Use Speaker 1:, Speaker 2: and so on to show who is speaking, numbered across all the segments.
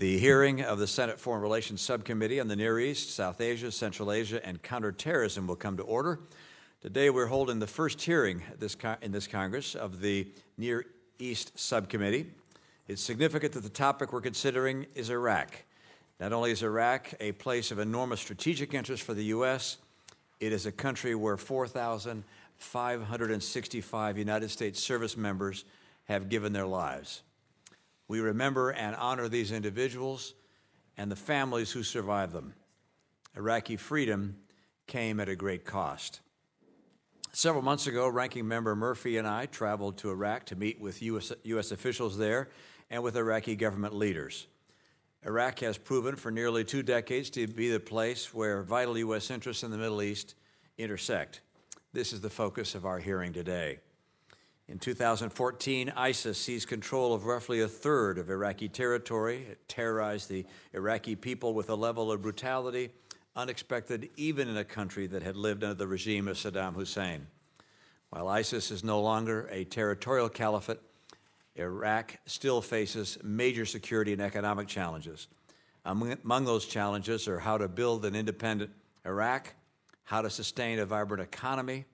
Speaker 1: The hearing of the Senate Foreign Relations Subcommittee on the Near East, South Asia, Central Asia, and counterterrorism will come to order. Today we're holding the first hearing this in this Congress of the Near East Subcommittee. It's significant that the topic we're considering is Iraq. Not only is Iraq a place of enormous strategic interest for the U.S., it is a country where 4,565 United States service members have given their lives. We remember and honor these individuals and the families who survived them. Iraqi freedom came at a great cost. Several months ago, Ranking Member Murphy and I traveled to Iraq to meet with U.S. US, officials there and with Iraqi government leaders. Iraq has proven for nearly two decades to be the place where vital U.S. interests in the Middle East intersect. This is the focus of our hearing today. In 2014, ISIS seized control of roughly a third of Iraqi territory. It terrorized the Iraqi people with a level of brutality unexpected even in a country that had lived under the regime of Saddam Hussein. While ISIS is no longer a territorial caliphate, Iraq still faces major security and economic challenges. Among those challenges are how to build an independent Iraq, how to sustain a vibrant economy,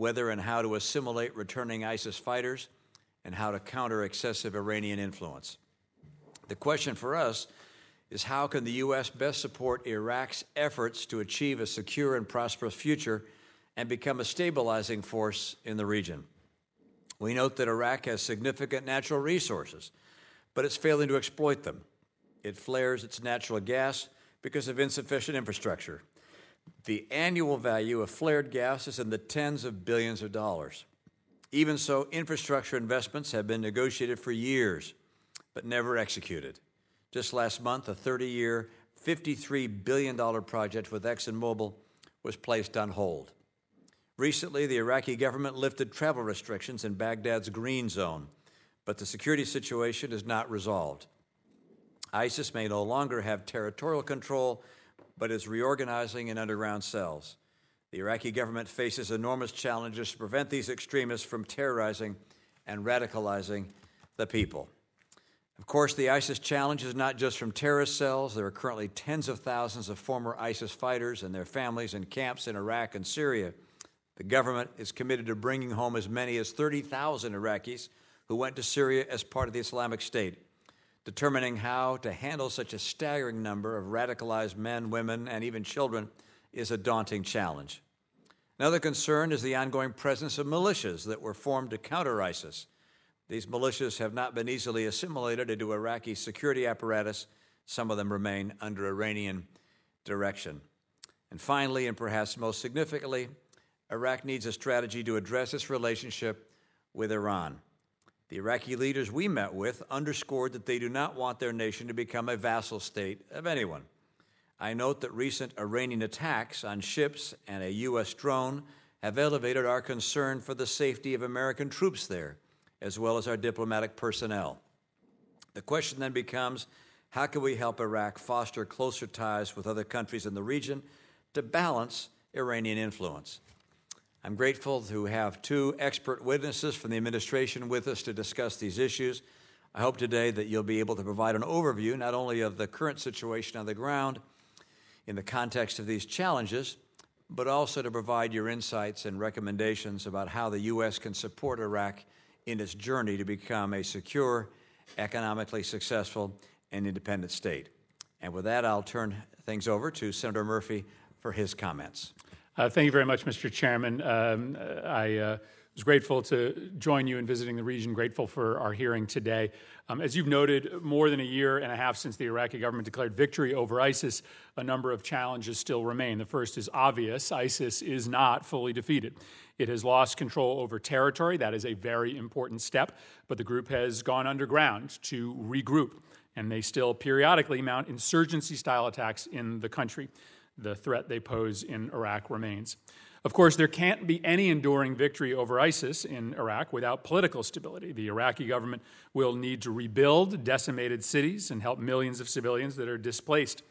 Speaker 1: whether and how to assimilate returning ISIS fighters, and how to counter excessive Iranian influence. The question for us is how can the U.S. best support Iraq's efforts to achieve a secure and prosperous future and become a stabilizing force in the region? We note that Iraq has significant natural resources, but it's failing to exploit them. It flares its natural gas because of insufficient infrastructure. The annual value of flared gas is in the tens of billions of dollars. Even so, infrastructure investments have been negotiated for years, but never executed. Just last month, a 30 year, $53 billion project with ExxonMobil was placed on hold. Recently, the Iraqi government lifted travel restrictions in Baghdad's green zone, but the security situation is not resolved. ISIS may no longer have territorial control but is reorganizing in underground cells. The Iraqi government faces enormous challenges to prevent these extremists from terrorizing and radicalizing the people. Of course, the ISIS challenge is not just from terrorist cells. There are currently tens of thousands of former ISIS fighters and their families in camps in Iraq and Syria. The government is committed to bringing home as many as 30,000 Iraqis who went to Syria as part of the Islamic State. Determining how to handle such a staggering number of radicalized men, women, and even children is a daunting challenge. Another concern is the ongoing presence of militias that were formed to counter ISIS. These militias have not been easily assimilated into Iraqi security apparatus. Some of them remain under Iranian direction. And finally, and perhaps most significantly, Iraq needs a strategy to address its relationship with Iran. The Iraqi leaders we met with underscored that they do not want their nation to become a vassal state of anyone. I note that recent Iranian attacks on ships and a U.S. drone have elevated our concern for the safety of American troops there, as well as our diplomatic personnel. The question then becomes how can we help Iraq foster closer ties with other countries in the region to balance Iranian influence? I'm grateful to have two expert witnesses from the administration with us to discuss these issues. I hope today that you'll be able to provide an overview not only of the current situation on the ground in the context of these challenges, but also to provide your insights and recommendations about how the U.S. can support Iraq in its journey to become a secure, economically successful, and independent state. And with that, I'll turn things over to Senator Murphy for his comments.
Speaker 2: Uh, thank you very much, Mr. Chairman. Um, I uh, was grateful to join you in visiting the region, grateful for our hearing today. Um, as you've noted, more than a year and a half since the Iraqi government declared victory over ISIS, a number of challenges still remain. The first is obvious ISIS is not fully defeated. It has lost control over territory. That is a very important step, but the group has gone underground to regroup, and they still periodically mount insurgency style attacks in the country the threat they pose in Iraq remains. Of course, there can't be any enduring victory over ISIS in Iraq without political stability. The Iraqi government will need to rebuild decimated cities and help millions of civilians that are displaced.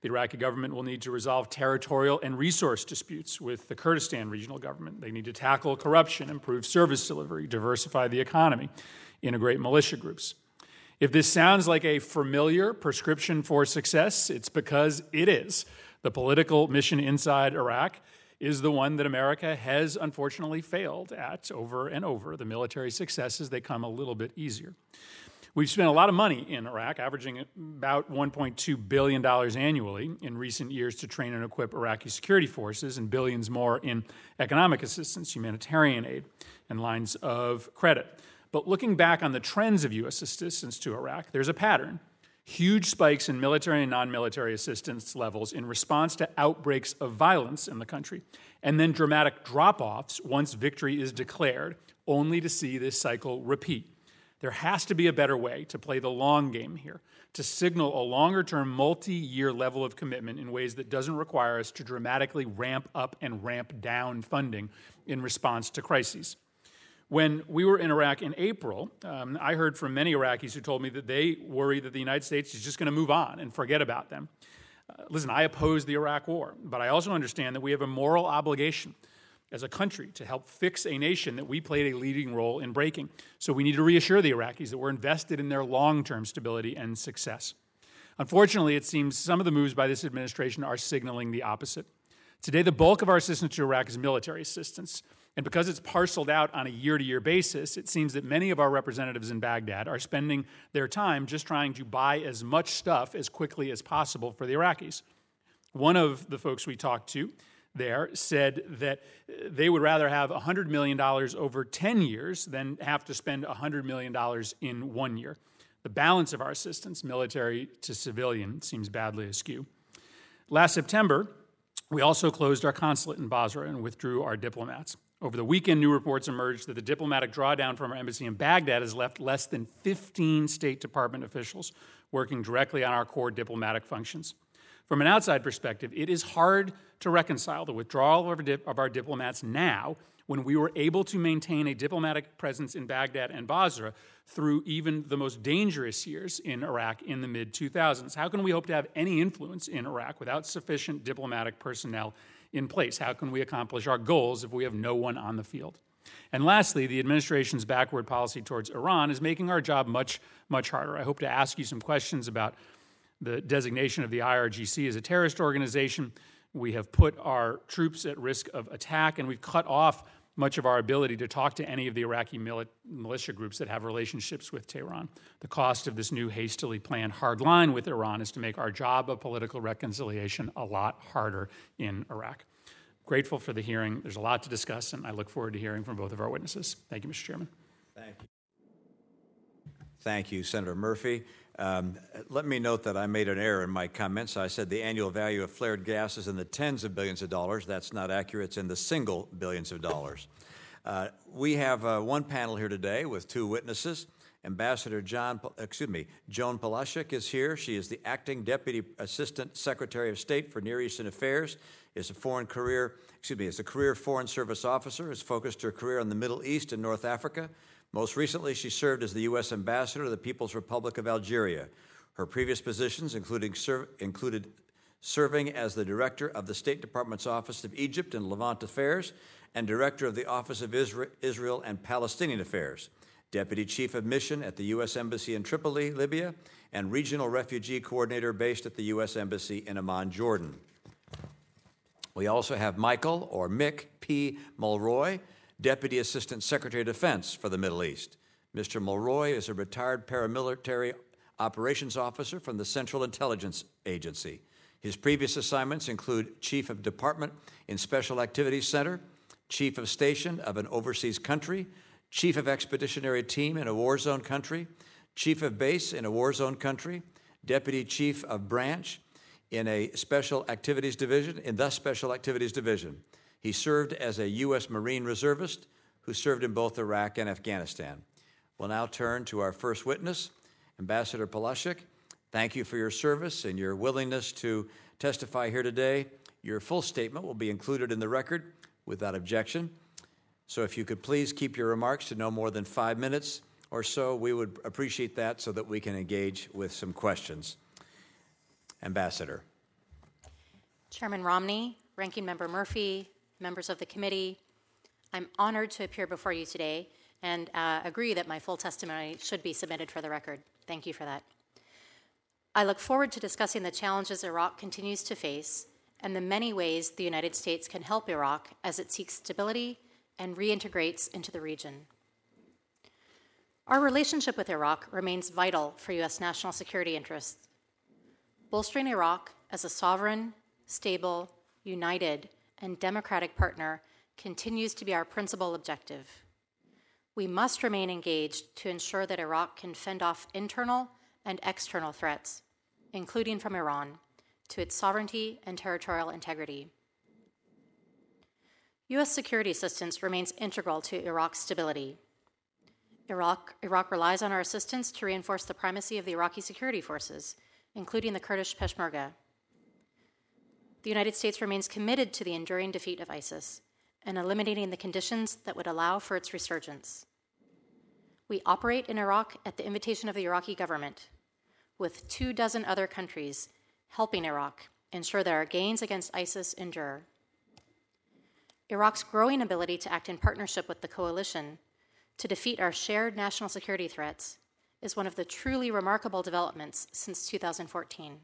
Speaker 2: The Iraqi government will need to resolve territorial and resource disputes with the Kurdistan regional government. They need to tackle corruption, improve service delivery, diversify the economy, integrate militia groups. If this sounds like a familiar prescription for success, it's because it is. The political mission inside Iraq is the one that America has unfortunately failed at over and over. The military successes, they come a little bit easier. We've spent a lot of money in Iraq, averaging about $1.2 billion annually in recent years to train and equip Iraqi security forces, and billions more in economic assistance, humanitarian aid, and lines of credit. But looking back on the trends of U.S. assistance to Iraq, there's a pattern. Huge spikes in military and non military assistance levels in response to outbreaks of violence in the country, and then dramatic drop offs once victory is declared, only to see this cycle repeat. There has to be a better way to play the long game here, to signal a longer term, multi year level of commitment in ways that doesn't require us to dramatically ramp up and ramp down funding in response to crises. When we were in Iraq in April, um, I heard from many Iraqis who told me that they worry that the United States is just going to move on and forget about them. Uh, listen, I oppose the Iraq War, but I also understand that we have a moral obligation as a country to help fix a nation that we played a leading role in breaking. So we need to reassure the Iraqis that we're invested in their long term stability and success. Unfortunately, it seems some of the moves by this administration are signaling the opposite. Today, the bulk of our assistance to Iraq is military assistance. And because it's parceled out on a year to year basis, it seems that many of our representatives in Baghdad are spending their time just trying to buy as much stuff as quickly as possible for the Iraqis. One of the folks we talked to there said that they would rather have $100 million over 10 years than have to spend $100 million in one year. The balance of our assistance, military to civilian, seems badly askew. Last September, we also closed our consulate in Basra and withdrew our diplomats. Over the weekend, new reports emerged that the diplomatic drawdown from our embassy in Baghdad has left less than 15 State Department officials working directly on our core diplomatic functions. From an outside perspective, it is hard to reconcile the withdrawal of our, dip- of our, diplomats now when we were able to maintain a diplomatic presence in Baghdad and Basra through even the most dangerous years in Iraq in the mid 2000s. How can we hope to have any influence in Iraq without sufficient diplomatic personnel in place? How can we accomplish our goals if we have no one on the field? And lastly, the administration's backward policy towards Iran is making our job much, much harder. I hope to ask you some questions about the designation of the IRGC as a terrorist organization. We have put our troops at risk of attack, and we've cut off much of our ability to talk to any of the Iraqi militia groups that have relationships with Tehran. The cost of this new hastily planned hard line with Iran is to make our job of political reconciliation a lot harder in Iraq. Grateful for the hearing. There's a lot to discuss, and I look forward to hearing from both of our witnesses. Thank you, Mr. Chairman.
Speaker 1: Thank you. Thank you, Senator Murphy. Um, let me note that I made an error in my comments. I said the annual value of flared gas is in the tens of billions of dollars. That's not accurate. It's in the single billions of dollars. Uh, we have uh, one panel here today with two witnesses. Ambassador John, excuse me, Joan Polaschik is here. She is the acting Deputy Assistant Secretary of State for Near Eastern Affairs. Is a foreign career, excuse me, is a career Foreign Service officer. Has focused her career on the Middle East and North Africa. Most recently, she served as the U.S. Ambassador to the People's Republic of Algeria. Her previous positions including ser- included serving as the Director of the State Department's Office of Egypt and Levant Affairs and Director of the Office of Israel and Palestinian Affairs, Deputy Chief of Mission at the U.S. Embassy in Tripoli, Libya, and Regional Refugee Coordinator based at the U.S. Embassy in Amman, Jordan. We also have Michael, or Mick P. Mulroy, Deputy Assistant Secretary of Defense for the Middle East. Mr. Mulroy is a retired paramilitary operations officer from the Central Intelligence Agency. His previous assignments include Chief of Department in Special Activities Center, Chief of Station of an overseas country, Chief of Expeditionary Team in a war zone country, Chief of Base in a war zone country, Deputy Chief of Branch in a Special Activities Division, in the Special Activities Division. He served as a U.S. Marine reservist who served in both Iraq and Afghanistan. We'll now turn to our first witness, Ambassador Polaschik. Thank you for your service and your willingness to testify here today. Your full statement will be included in the record without objection. So if you could please keep your remarks to no more than five minutes or so, we would appreciate that so that we can engage with some questions. Ambassador.
Speaker 3: Chairman Romney, Ranking Member Murphy, members of the committee. I'm honored to appear before you today and uh, agree that my full testimony should be submitted for the record. Thank you for that. I look forward to discussing the challenges Iraq continues to face and the many ways the United States can help Iraq as it seeks stability and reintegrates into the region. Our relationship with Iraq remains vital for U.S. national security interests. Bolstering Iraq as a sovereign, stable, united, and democratic partner continues to be our principal objective. We must remain engaged to ensure that Iraq can fend off internal and external threats, including from Iran, to its sovereignty and territorial integrity. U.S. security assistance remains integral to Iraq's stability. Iraq, Iraq relies on our assistance to reinforce the primacy of the Iraqi security forces, including the Kurdish Peshmerga. The United States remains committed to the enduring defeat of ISIS and eliminating the conditions that would allow for its resurgence. We operate in Iraq at the invitation of the Iraqi government, with two dozen other countries helping Iraq ensure that our gains against ISIS endure. Iraq's growing ability to act in partnership with the coalition to defeat our shared national security threats is one of the truly remarkable developments since 2014.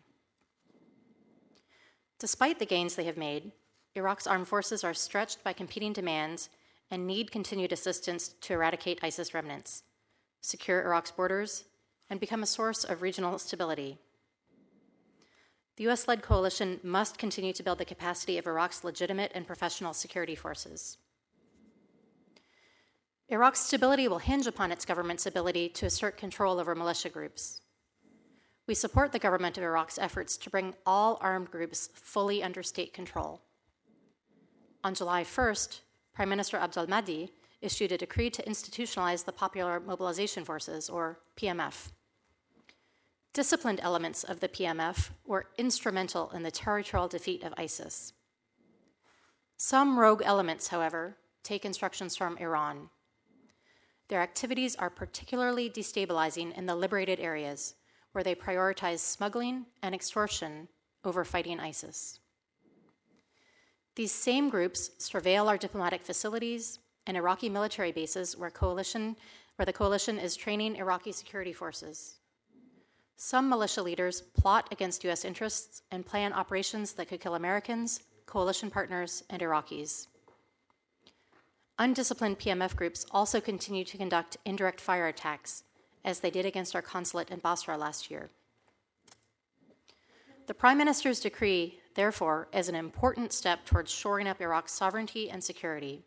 Speaker 3: Despite the gains they have made, Iraq's armed forces are stretched by competing demands and need continued assistance to eradicate ISIS remnants, secure Iraq's borders, and become a source of regional stability. The US led coalition must continue to build the capacity of Iraq's legitimate and professional security forces. Iraq's stability will hinge upon its government's ability to assert control over militia groups. We support the government of Iraq's efforts to bring all armed groups fully under state control. On July 1st, Prime Minister Abdul Mahdi issued a decree to institutionalize the Popular Mobilization Forces, or PMF. Disciplined elements of the PMF were instrumental in the territorial defeat of ISIS. Some rogue elements, however, take instructions from Iran. Their activities are particularly destabilizing in the liberated areas, where they prioritize smuggling and extortion over fighting ISIS. These same groups surveil our diplomatic facilities and Iraqi military bases where, coalition, where the coalition is training Iraqi security forces. Some militia leaders plot against U.S. interests and plan operations that could kill Americans, coalition partners, and Iraqis. Undisciplined PMF groups also continue to conduct indirect fire attacks, as they did against our consulate in Basra last year. The Prime Minister's decree therefore, is an important step towards shoring up Iraq's sovereignty and security.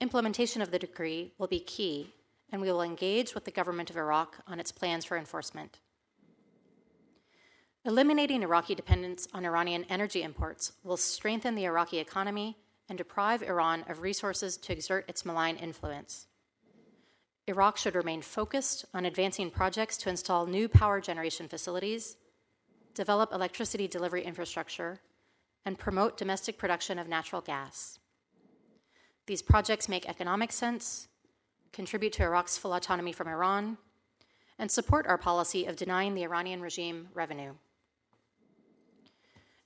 Speaker 3: Implementation of the decree will be key, and we will engage with the government of Iraq on its plans for enforcement. Eliminating Iraqi dependence on Iranian energy imports will strengthen the Iraqi economy and deprive Iran of resources to exert its malign influence. Iraq should remain focused on advancing projects to install new power generation facilities develop electricity delivery infrastructure, and promote domestic production of natural gas. These projects make economic sense, contribute to Iraq's full autonomy from Iran, and support our policy of denying the Iranian regime revenue.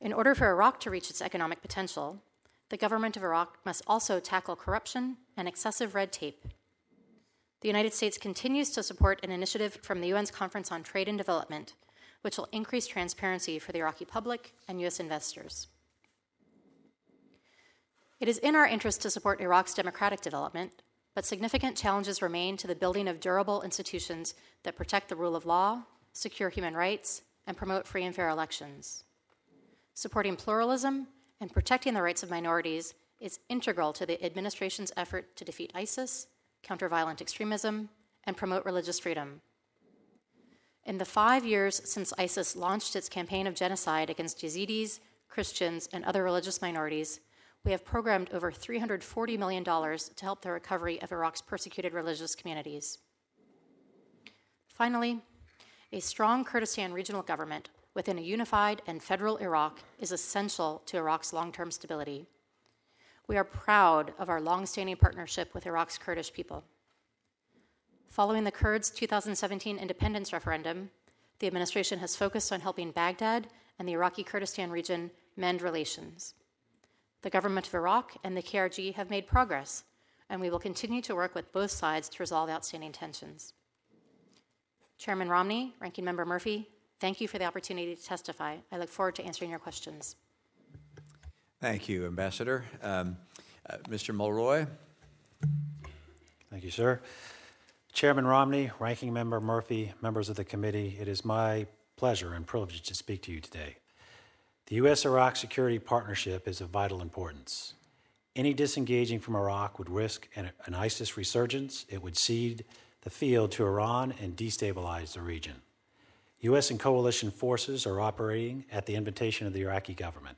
Speaker 3: In order for Iraq to reach its economic potential, the government of Iraq must also tackle corruption and excessive red tape. The United States continues to support an initiative from the UN's Conference on Trade and Development which will increase transparency for the Iraqi public and U.S. investors. It is in our interest to support Iraq's democratic development, but significant challenges remain to the building of durable institutions that protect the rule of law, secure human rights, and promote free and fair elections. Supporting pluralism and protecting the rights of minorities is integral to the administration's effort to defeat ISIS, counter violent extremism, and promote religious freedom. In the five years since ISIS launched its campaign of genocide against Yazidis, Christians, and other religious minorities, we have programmed over $340 million to help the recovery of Iraq's persecuted religious communities. Finally, a strong Kurdistan regional government within a unified and federal Iraq is essential to Iraq's long term stability. We are proud of our long standing partnership with Iraq's Kurdish people. Following the Kurds' 2017 independence referendum, the administration has focused on helping Baghdad and the Iraqi Kurdistan region mend relations. The government of Iraq and the KRG have made progress, and we will continue to work with both sides to resolve outstanding tensions. Chairman Romney, Ranking Member Murphy, thank you for the opportunity to testify. I look forward to answering your questions.
Speaker 1: Thank you, Ambassador. Um, uh, Mr. Mulroy?
Speaker 4: Thank you, sir. Chairman Romney, Ranking Member Murphy, members of the committee, it is my pleasure and privilege to speak to you today. The U.S. Iraq security partnership is of vital importance. Any disengaging from Iraq would risk an, an ISIS resurgence, it would cede the field to Iran and destabilize the region. U.S. and coalition forces are operating at the invitation of the Iraqi government,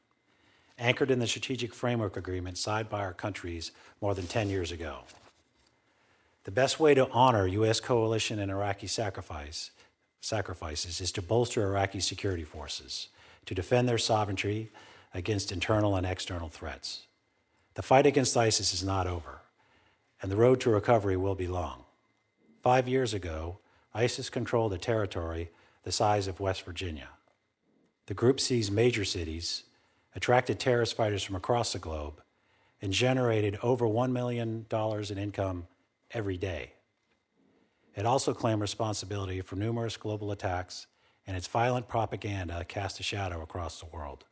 Speaker 4: anchored in the Strategic Framework Agreement signed by our countries more than 10 years ago. The best way to honor U.S. coalition and Iraqi sacrifice, sacrifices is to bolster Iraqi security forces to defend their sovereignty against internal and external threats. The fight against ISIS is not over, and the road to recovery will be long. Five years ago, ISIS controlled a territory the size of West Virginia. The group seized major cities, attracted terrorist fighters from across the globe, and generated over $1 million in income every day. It also claimed responsibility for numerous global attacks, and its violent propaganda cast a shadow across the world.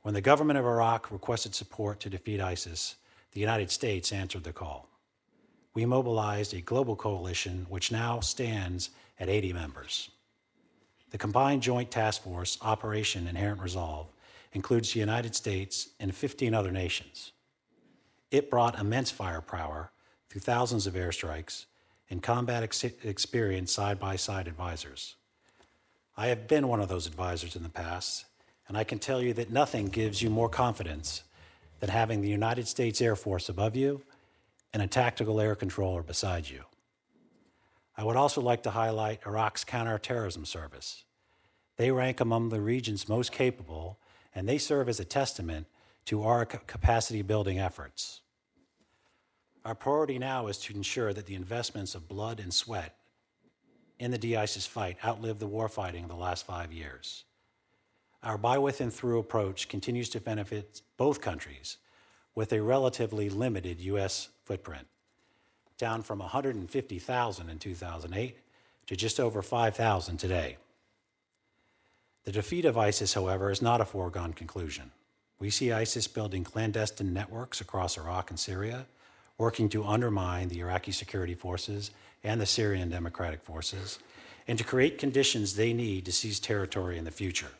Speaker 4: When the government of Iraq requested support to defeat ISIS, the United States answered the call. We mobilized a global coalition which now stands at 80 members. The combined Joint Task Force Operation Inherent Resolve includes the United States and 15 other nations. It brought immense firepower through thousands of airstrikes and combat ex- experience side by side advisors. I have been one of those advisors in the past, and I can tell you that nothing gives you more confidence than having the United States Air Force above you and a tactical air controller beside you. I would also like to highlight Iraq's counterterrorism service. They rank among the region's most capable, and they serve as a testament to our capacity building efforts. Our priority now is to ensure that the investments of blood and sweat in the de-ISIS fight outlive the warfighting of the last five years. Our by, with, and through approach continues to benefit both countries with a relatively limited U.S. footprint, down from 150,000 in 2008 to just over 5,000 today. The defeat of ISIS, however, is not a foregone conclusion. We see ISIS building clandestine networks across Iraq and Syria working to undermine the Iraqi security forces and the Syrian Democratic Forces, and to create conditions they need to seize territory in the future.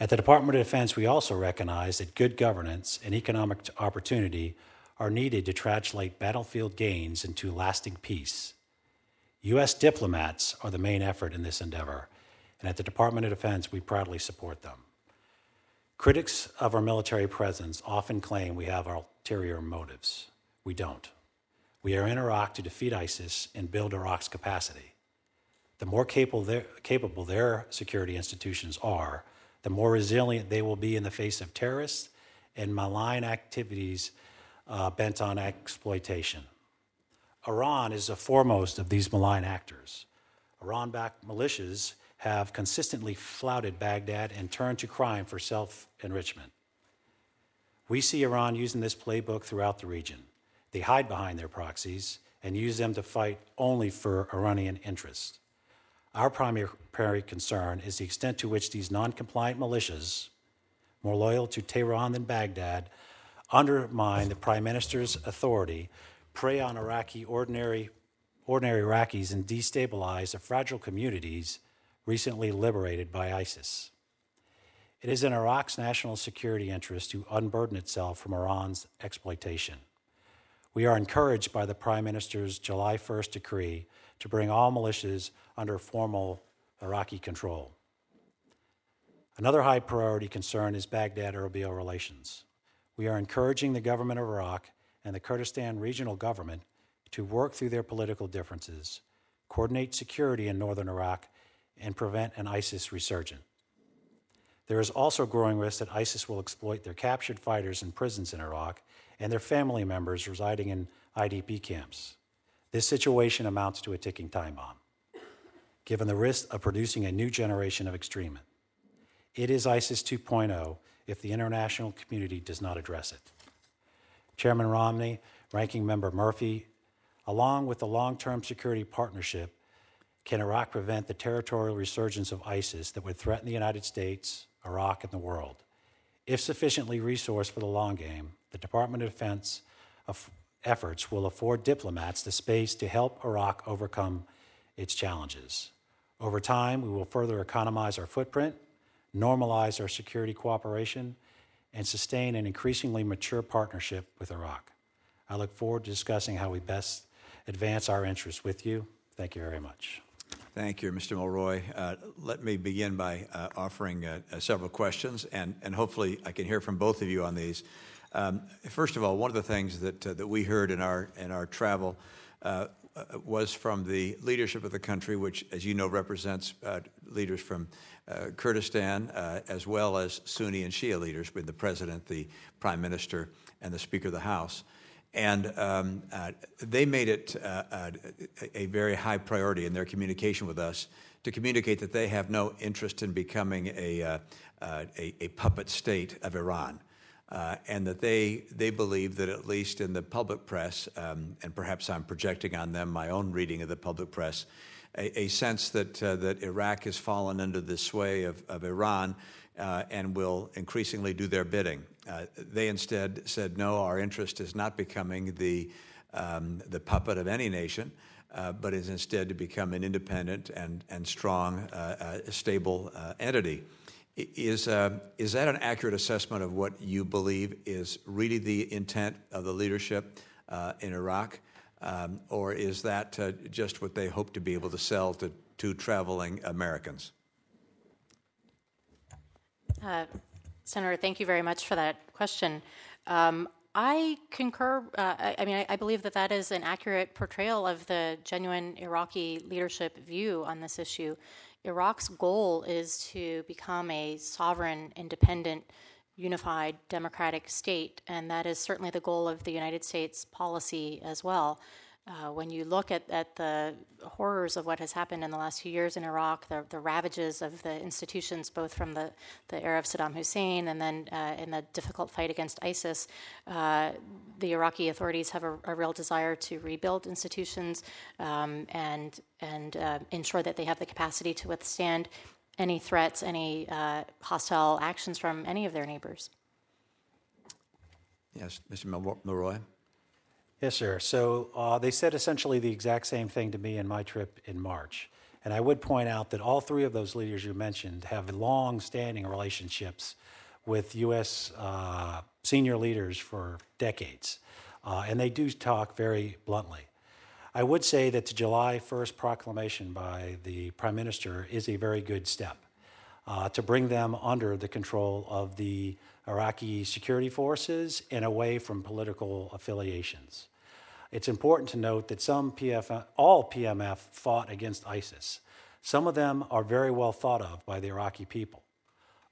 Speaker 4: At the Department of Defense, we also recognize that good governance and economic opportunity are needed to translate battlefield gains into lasting peace. U.S. diplomats are the main effort in this endeavor, and at the Department of Defense, we proudly support them. Critics of our military presence often claim we have ulterior motives. We don't. We are in Iraq to defeat ISIS and build Iraq's capacity. The more capable their, capable their security institutions are, the more resilient they will be in the face of terrorists and malign activities uh, bent on exploitation. Iran is the foremost of these malign actors. Iran backed militias have consistently flouted Baghdad and turned to crime for self enrichment. We see Iran using this playbook throughout the region. They hide behind their proxies and use them to fight only for Iranian interests. Our primary concern is the extent to which these non compliant militias, more loyal to Tehran than Baghdad, undermine the Prime Minister's authority, prey on Iraqi ordinary, ordinary Iraqis, and destabilize the fragile communities recently liberated by ISIS. It is in Iraq's national security interest to unburden itself from Iran's exploitation. We are encouraged by the Prime Minister's July 1st decree to bring all militias under formal Iraqi control. Another high priority concern is Baghdad Erbil relations. We are encouraging the government of Iraq and the Kurdistan regional government to work through their political differences, coordinate security in northern Iraq, and prevent an ISIS resurgence. There is also growing risk that ISIS will exploit their captured fighters in prisons in Iraq and their family members residing in IDP camps. This situation amounts to a ticking time bomb, given the risk of producing a new generation of extremists. It is ISIS 2.0 if the international community does not address it. Chairman Romney, Ranking Member Murphy, along with the long term security partnership Can Iraq prevent the territorial resurgence of ISIS that would threaten the United States, Iraq, and the world? If sufficiently resourced for the long game, the Department of Defense efforts will afford diplomats the space to help Iraq overcome its challenges. Over time, we will further economize our footprint, normalize our security cooperation, and sustain an increasingly mature partnership with Iraq. I look forward to discussing how we best advance our interests with you. Thank you very much.
Speaker 1: Thank you, Mr. Mulroy. Uh, let me begin by uh, offering uh, uh, several questions, and, and hopefully I can hear from both of you on these. Um, first of all, one of the things that, uh, that we heard in our, in our travel uh, was from the leadership of the country, which, as you know, represents leaders from Kurdistan as well as Sunni and Shia leaders, with the president, the prime minister, and the Speaker of the House. And um, uh, they made it uh, uh, a very high priority in their communication with us to communicate that they have no interest in becoming a, uh, uh a, a, puppet state of Iran. Uh, and that they, they believe that, at least in the public press, um, and perhaps I'm projecting on them my own reading of the public press, a, a sense that, that Iraq has fallen under the sway of, of Iran uh, and will increasingly do their bidding. Uh, they instead said, no, our interest is not becoming the, um, the puppet of any nation, uh, but is instead to become an independent and, and strong, uh, uh, stable uh, entity. Is, is that an accurate assessment of what you believe is really the intent of the leadership in Iraq? Um, or is that just what they hope to be able to sell to, to traveling Americans?
Speaker 3: Senator, thank you very much for that question. Um, I concur. Uh, I, I, mean, I, I, believe that that is an accurate portrayal of the genuine Iraqi leadership view on this issue. Iraq's goal is to become a sovereign, independent, unified, democratic state, and that is certainly the goal of the United States policy as well. Uh, when you look at, at the horrors of what has happened in the last few years in Iraq, the, the ravages of the institutions, both from the, the era of Saddam Hussein and then uh, in the difficult fight against ISIS, uh, the Iraqi authorities have a, a, real desire to rebuild institutions um, and, and uh, ensure that they have the capacity to withstand any threats, any uh, hostile actions from any of their neighbors.
Speaker 1: Yes, Mr. Mulroy.
Speaker 4: Yes, sir. So uh, they said essentially the exact same thing to me in my trip in March. And I would point out that all three of those leaders you mentioned have long standing relationships with U.S. Uh, senior leaders for decades. Uh, and they do talk very bluntly. I would say that the July 1st proclamation by the Prime Minister is a very good step uh, to bring them under the control of the Iraqi security forces and away from political affiliations. It's important to note that some PF, all PMF fought against ISIS. Some of them are very well thought of by the Iraqi people.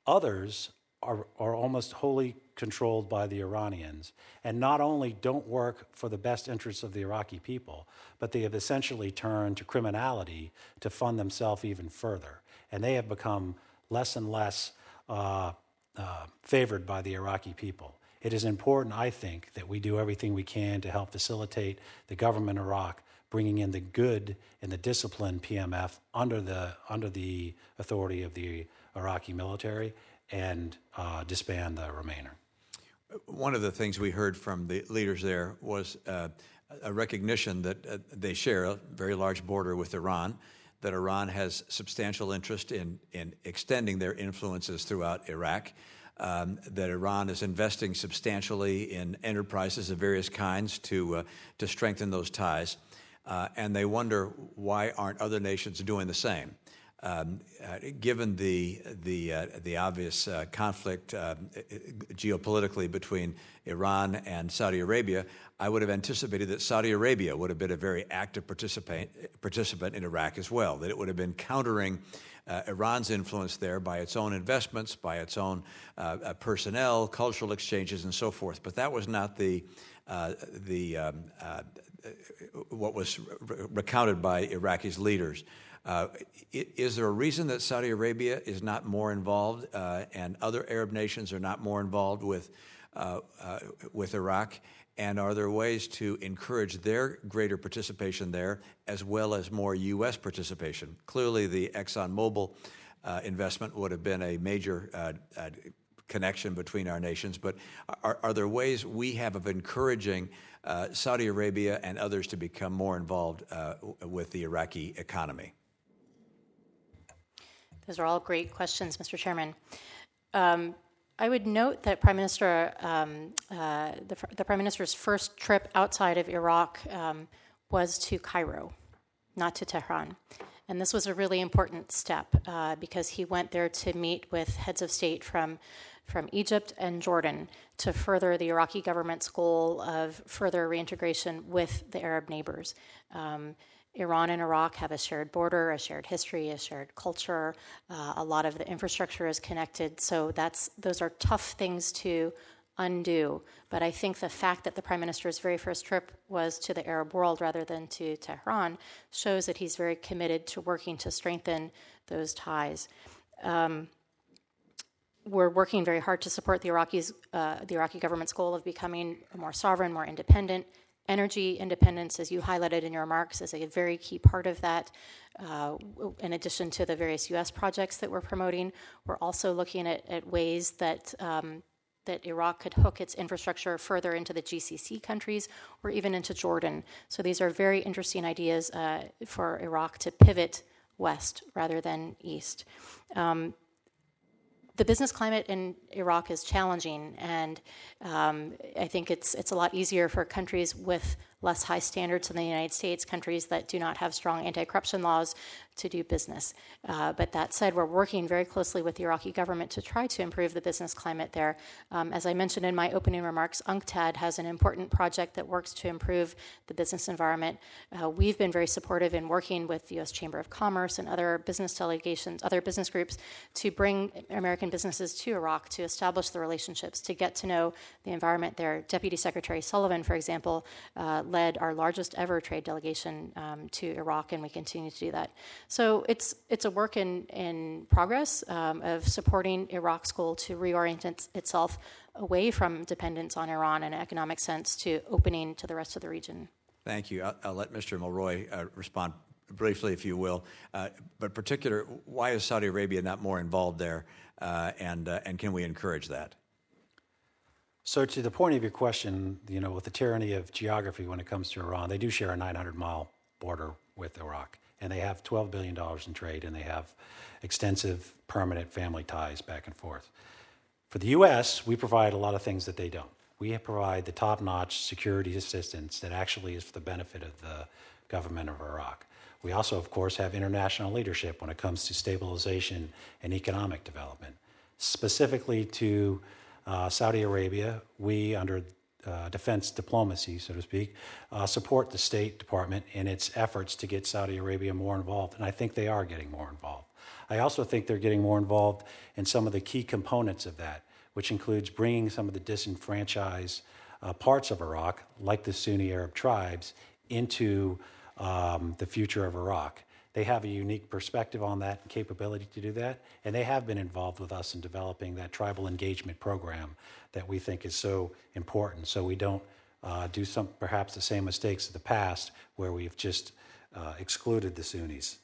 Speaker 4: Others are, are almost wholly controlled by the Iranians, and not only don't work for the best interests of the Iraqi people, but they have essentially turned to criminality to fund themselves even further. And they have become less and less uh, uh, favored by the Iraqi people. It is important, I think, that we do everything we can to help facilitate the government of Iraq bringing in the good and the disciplined PMF under the under the authority of the Iraqi military and uh, disband the remainder.
Speaker 1: One of the things we heard from the leaders there was uh, a recognition that uh, they share a very large border with Iran, that Iran has substantial interest in, in extending their influences throughout Iraq, um, that Iran is investing substantially in enterprises of various kinds to, uh, to strengthen those ties. Uh, and they wonder why aren't other nations doing the same? Um, uh, given the the uh, the obvious uh, conflict uh, geopolitically between Iran and Saudi Arabia, I would have anticipated that Saudi Arabia would have been a very active participant participant in Iraq as well. That it would have been countering. Uh, Iran's influence there by its own investments, by its own uh, personnel, cultural exchanges, and so forth. But that was not the the um, what was re- recounted by Iraqi's leaders. Uh, is there a reason that Saudi Arabia is not more involved uh, and other Arab nations are not more involved with, uh, uh with Iraq? And are there ways to encourage their greater participation there as well as more U.S. participation? Clearly, the ExxonMobil uh, investment would have been a major connection between our nations, but are, are, there ways we have of encouraging Saudi Arabia and others to become more involved with the Iraqi economy?
Speaker 3: Those are all great questions, Mr. Chairman. Um, I would note that Prime Minister, um, uh, the, the, Prime Minister's first trip outside of Iraq um, was to Cairo, not to Tehran. And this was a really important step uh, because he went there to meet with heads of state from, from Egypt and Jordan to further the Iraqi government's goal of further reintegration with the Arab neighbors. Um, Iran and Iraq have a shared border, a shared history, a shared culture. Uh, a lot of the infrastructure is connected. So that's those are tough things to undo. But I think the fact that the prime minister's very first trip was to the Arab world rather than to Tehran shows that he's very committed to working to strengthen those ties. Um, we're working very hard to support the Iraqis, uh, the Iraqi government's goal of becoming more sovereign, more independent, Energy independence, as you highlighted in your remarks, is a very key part of that. Uh, in addition to the various U.S. projects that we're promoting, we're also looking at, at ways that um, that Iraq could hook its infrastructure further into the GCC countries or even into Jordan. So these are very interesting ideas uh, for Iraq to pivot west rather than east. Um, the business climate in Iraq is challenging, and um, I think it's it's a lot easier for countries with less high standards in the United States, countries that do not have strong anti-corruption laws, to do business. Uh, but that said, we're working very closely with the Iraqi government to try to improve the business climate there. Um, as I mentioned in my opening remarks, UNCTAD has an important project that works to improve the business environment. Uh, we've been very supportive in working with the U.S. Chamber of Commerce and other business delegations, other business groups, to bring American businesses to Iraq to establish the relationships, to get to know the environment there. Deputy Secretary Sullivan, for example, uh, led our largest ever trade delegation um, to Iraq, and we continue to do that. So it's it's a work in in progress um, of supporting Iraq's goal to reorient it, itself away from dependence on Iran in an economic sense to opening to the rest of the region.
Speaker 1: Thank you. I'll, I'll let Mr. Mulroy uh, respond briefly, if you will. Uh, but particular, why is Saudi Arabia not more involved there, uh, and uh, and can we encourage that?
Speaker 4: So, to the point of your question, you know, with the tyranny of geography when it comes to Iran, they do share a 900 mile border with Iraq and they have $12 billion in trade, and they have extensive permanent family ties back and forth. For the U.S., we provide a lot of things that they don't. We provide the top notch security assistance that actually is for the benefit of the government of Iraq. We also, of course, have international leadership when it comes to stabilization and economic development. Specifically to uh, Saudi Arabia, we, under uh, defense diplomacy, so to speak, uh, support the State Department in its efforts to get Saudi Arabia more involved. And I think they are getting more involved. I also think they're getting more involved in some of the key components of that, which includes bringing some of the disenfranchised uh, parts of Iraq, like the Sunni Arab tribes, into um, the future of Iraq. They have a unique perspective on that and capability to do that, and they have been involved with us in developing that tribal engagement program that we think is so important. So we don't uh, do some perhaps the same mistakes of the past where we've just uh, excluded the Sunnis.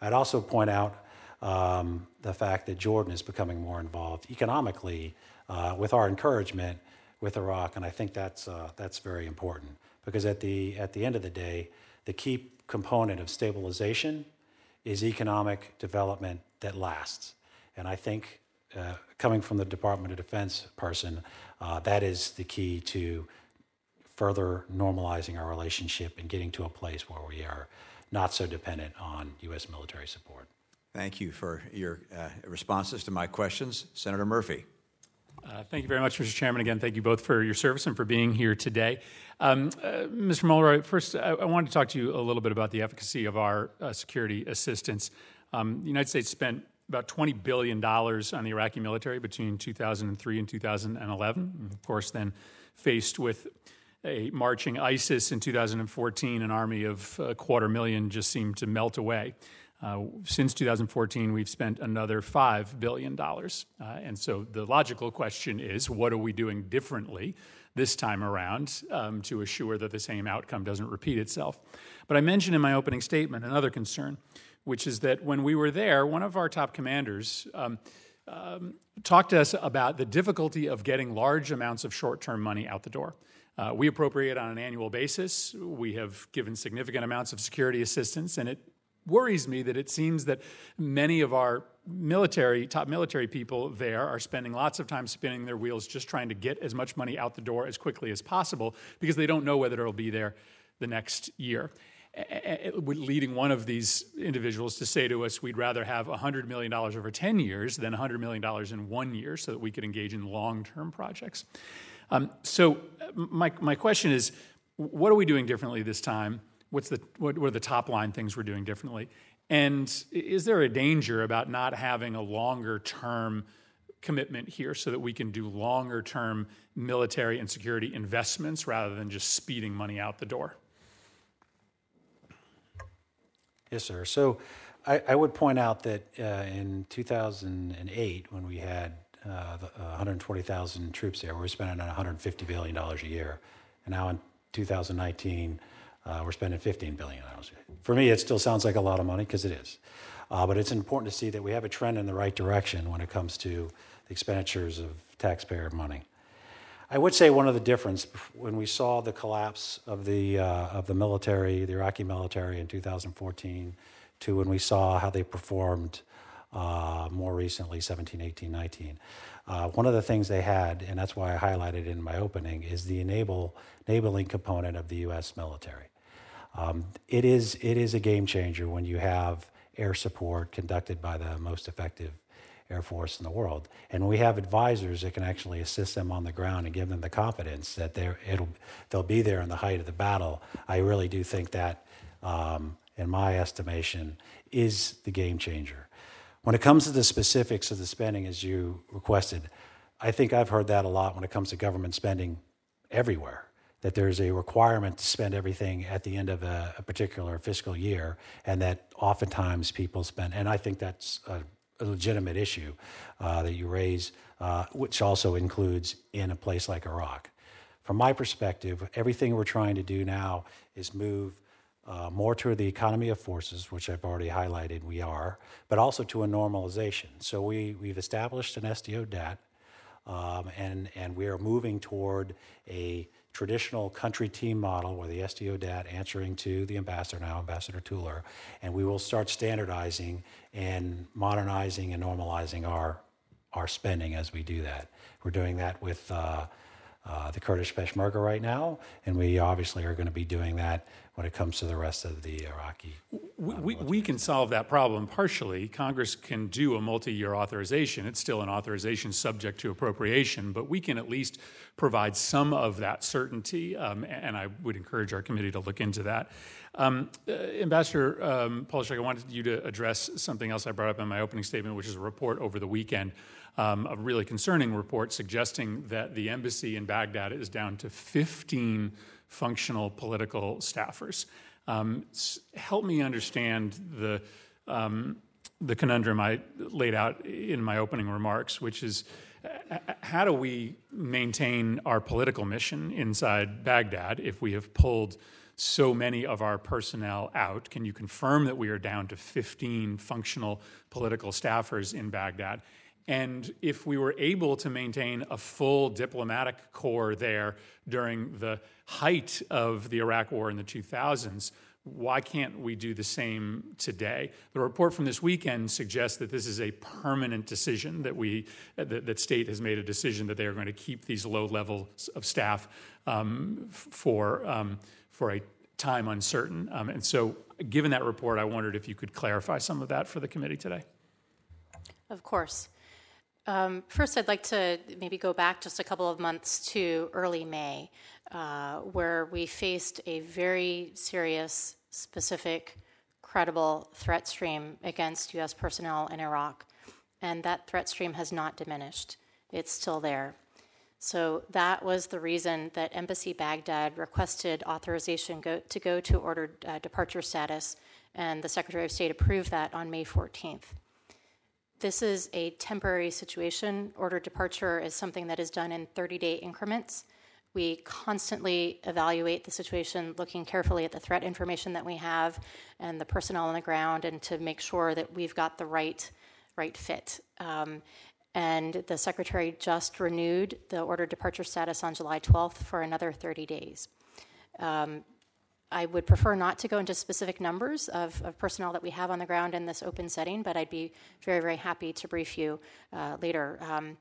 Speaker 4: I'd also point out um, the fact that Jordan is becoming more involved economically uh, with our encouragement with Iraq, and I think that's uh, that's very important because at the at the end of the day, the key component of stabilization is economic development that lasts. And I think, uh, coming from the Department of Defense person, uh, that is the key to further normalizing our relationship and getting to a place where we are not so dependent on U.S. military support.
Speaker 1: Thank you for your uh, responses to my questions. Senator Murphy.
Speaker 2: Uh, thank you very much, Mr. Chairman. Again, thank you both for your service and for being here today. Um, uh, Mr. Mulroy, first, I, I, wanted to talk to you a little bit about the efficacy of our uh, security assistance. Um, the United States spent about $20 billion on the Iraqi military between 2003 and 2011. And of course, then faced with a marching ISIS in 2014, an army of a quarter million just seemed to melt away. Uh, since 2014, we've spent another $5 billion. Uh, and so the logical question is what are we doing differently this time around um, to assure that the same outcome doesn't repeat itself? But I mentioned in my opening statement another concern, which is that when we were there, one of our top commanders um, um, talked to us about the difficulty of getting large amounts of short term money out the door. Uh, we appropriate on an annual basis. We have given significant amounts of security assistance, and it worries me that it seems that many of our military, top military people there are spending lots of time spinning their wheels just trying to get as much money out the door as quickly as possible because they don't know whether it'll be there the next year. Leading one of these individuals to say to us, we'd rather have $100 million over 10 years than $100 million in one year so that we could engage in long term projects. Um, so, my, my question is what are we doing differently this time? What's the, what, what are the top line things we're doing differently? And is there a danger about not having a longer term commitment here so that we can do longer term military and security investments rather than just speeding money out the door?
Speaker 4: Yes, sir. So I, I would point out that uh, in 2008, when we had uh, uh, 120,000 troops there, we were spending $150 billion a year. And now in 2019, uh, we're spending 15 billion dollars. For me, it still sounds like a lot of money because it is, uh, but it's important to see that we have a trend in the right direction when it comes to the expenditures of taxpayer money. I would say one of the difference when we saw the collapse of the uh, of the military, the Iraqi military in 2014, to when we saw how they performed uh, more recently, 17, 18, 19. Uh, one of the things they had, and that's why I highlighted in my opening, is the enable enabling component of the U.S. military. Um, it is it is a game changer when you have air support conducted by the most effective air force in the world, and we have advisors that can actually assist them on the ground and give them the confidence that they're it'll they'll be there in the height of the battle. I really do think that, um, in my estimation, is the game changer. When it comes to the specifics of the spending, as you requested, I think I've heard that a lot when it comes to government spending everywhere that there's a requirement to spend everything at the end of a, a particular fiscal year, and that oftentimes people spend, and I think that's a, a legitimate issue uh, that you raise, uh, which also includes in a place like Iraq. From my perspective, everything we're trying to do now is move uh, more to the economy of forces, which I've already highlighted we are, but also to a normalization. So we, we've established an SDO um, and, and we are moving toward a traditional country team model where the SDODAT answering to the ambassador now, Ambassador Tueller, and we will start standardizing and modernizing and normalizing our, our spending as we do that. We're doing that with uh, uh, the Kurdish Peshmerga right now, and we obviously are going to be doing that when it comes to the rest of the Iraqi.
Speaker 2: We, we, we, can solve that problem partially. Congress can do a multi year authorization. It's still an authorization subject to appropriation, but we can at least provide some of that certainty, um, and I would encourage our committee to look into that. Um, uh, Ambassador um, Polaschik, I wanted you to address something else I brought up in my opening statement, which is a report over the weekend um, a really concerning report suggesting that the embassy in Baghdad is down to 15 functional political staffers. Um, help me understand the um, the conundrum I laid out in my opening remarks, which is how do we maintain our political mission inside Baghdad if we have pulled so many of our personnel out? Can you confirm that we are down to 15 functional political staffers in Baghdad? And if we were able to maintain a full diplomatic corps there during the height of the Iraq War in the 2000s, why can't we do the same today? The report from this weekend suggests that this is a permanent decision that we that, that state has made a decision that they are going to keep these low levels of staff um, for um, for a time uncertain. Um, and so, given that report, I wondered if you could clarify some of that for the committee today.
Speaker 3: Of course. Um, first, I'd like to maybe go back just a couple of months to early May, uh, where we faced a very serious, specific, credible threat stream against U.S. personnel in Iraq. And that threat stream has not diminished, it's still there. So that was the reason that Embassy Baghdad requested authorization go, to go to ordered uh, departure status and the Secretary of State approved that on May 14th. This is a temporary situation. Order departure is something that is done in 30 day increments. We constantly evaluate the situation, looking carefully at the threat information that we have and the personnel on the ground, and to make sure that we've got the right, right fit. Um, and the secretary just renewed the order departure status on July 12th for another 30 days. Um, I would prefer not to go into specific numbers of, of, personnel that we have on the ground in this open setting, but I'd be very, very happy to brief you uh, later. Um,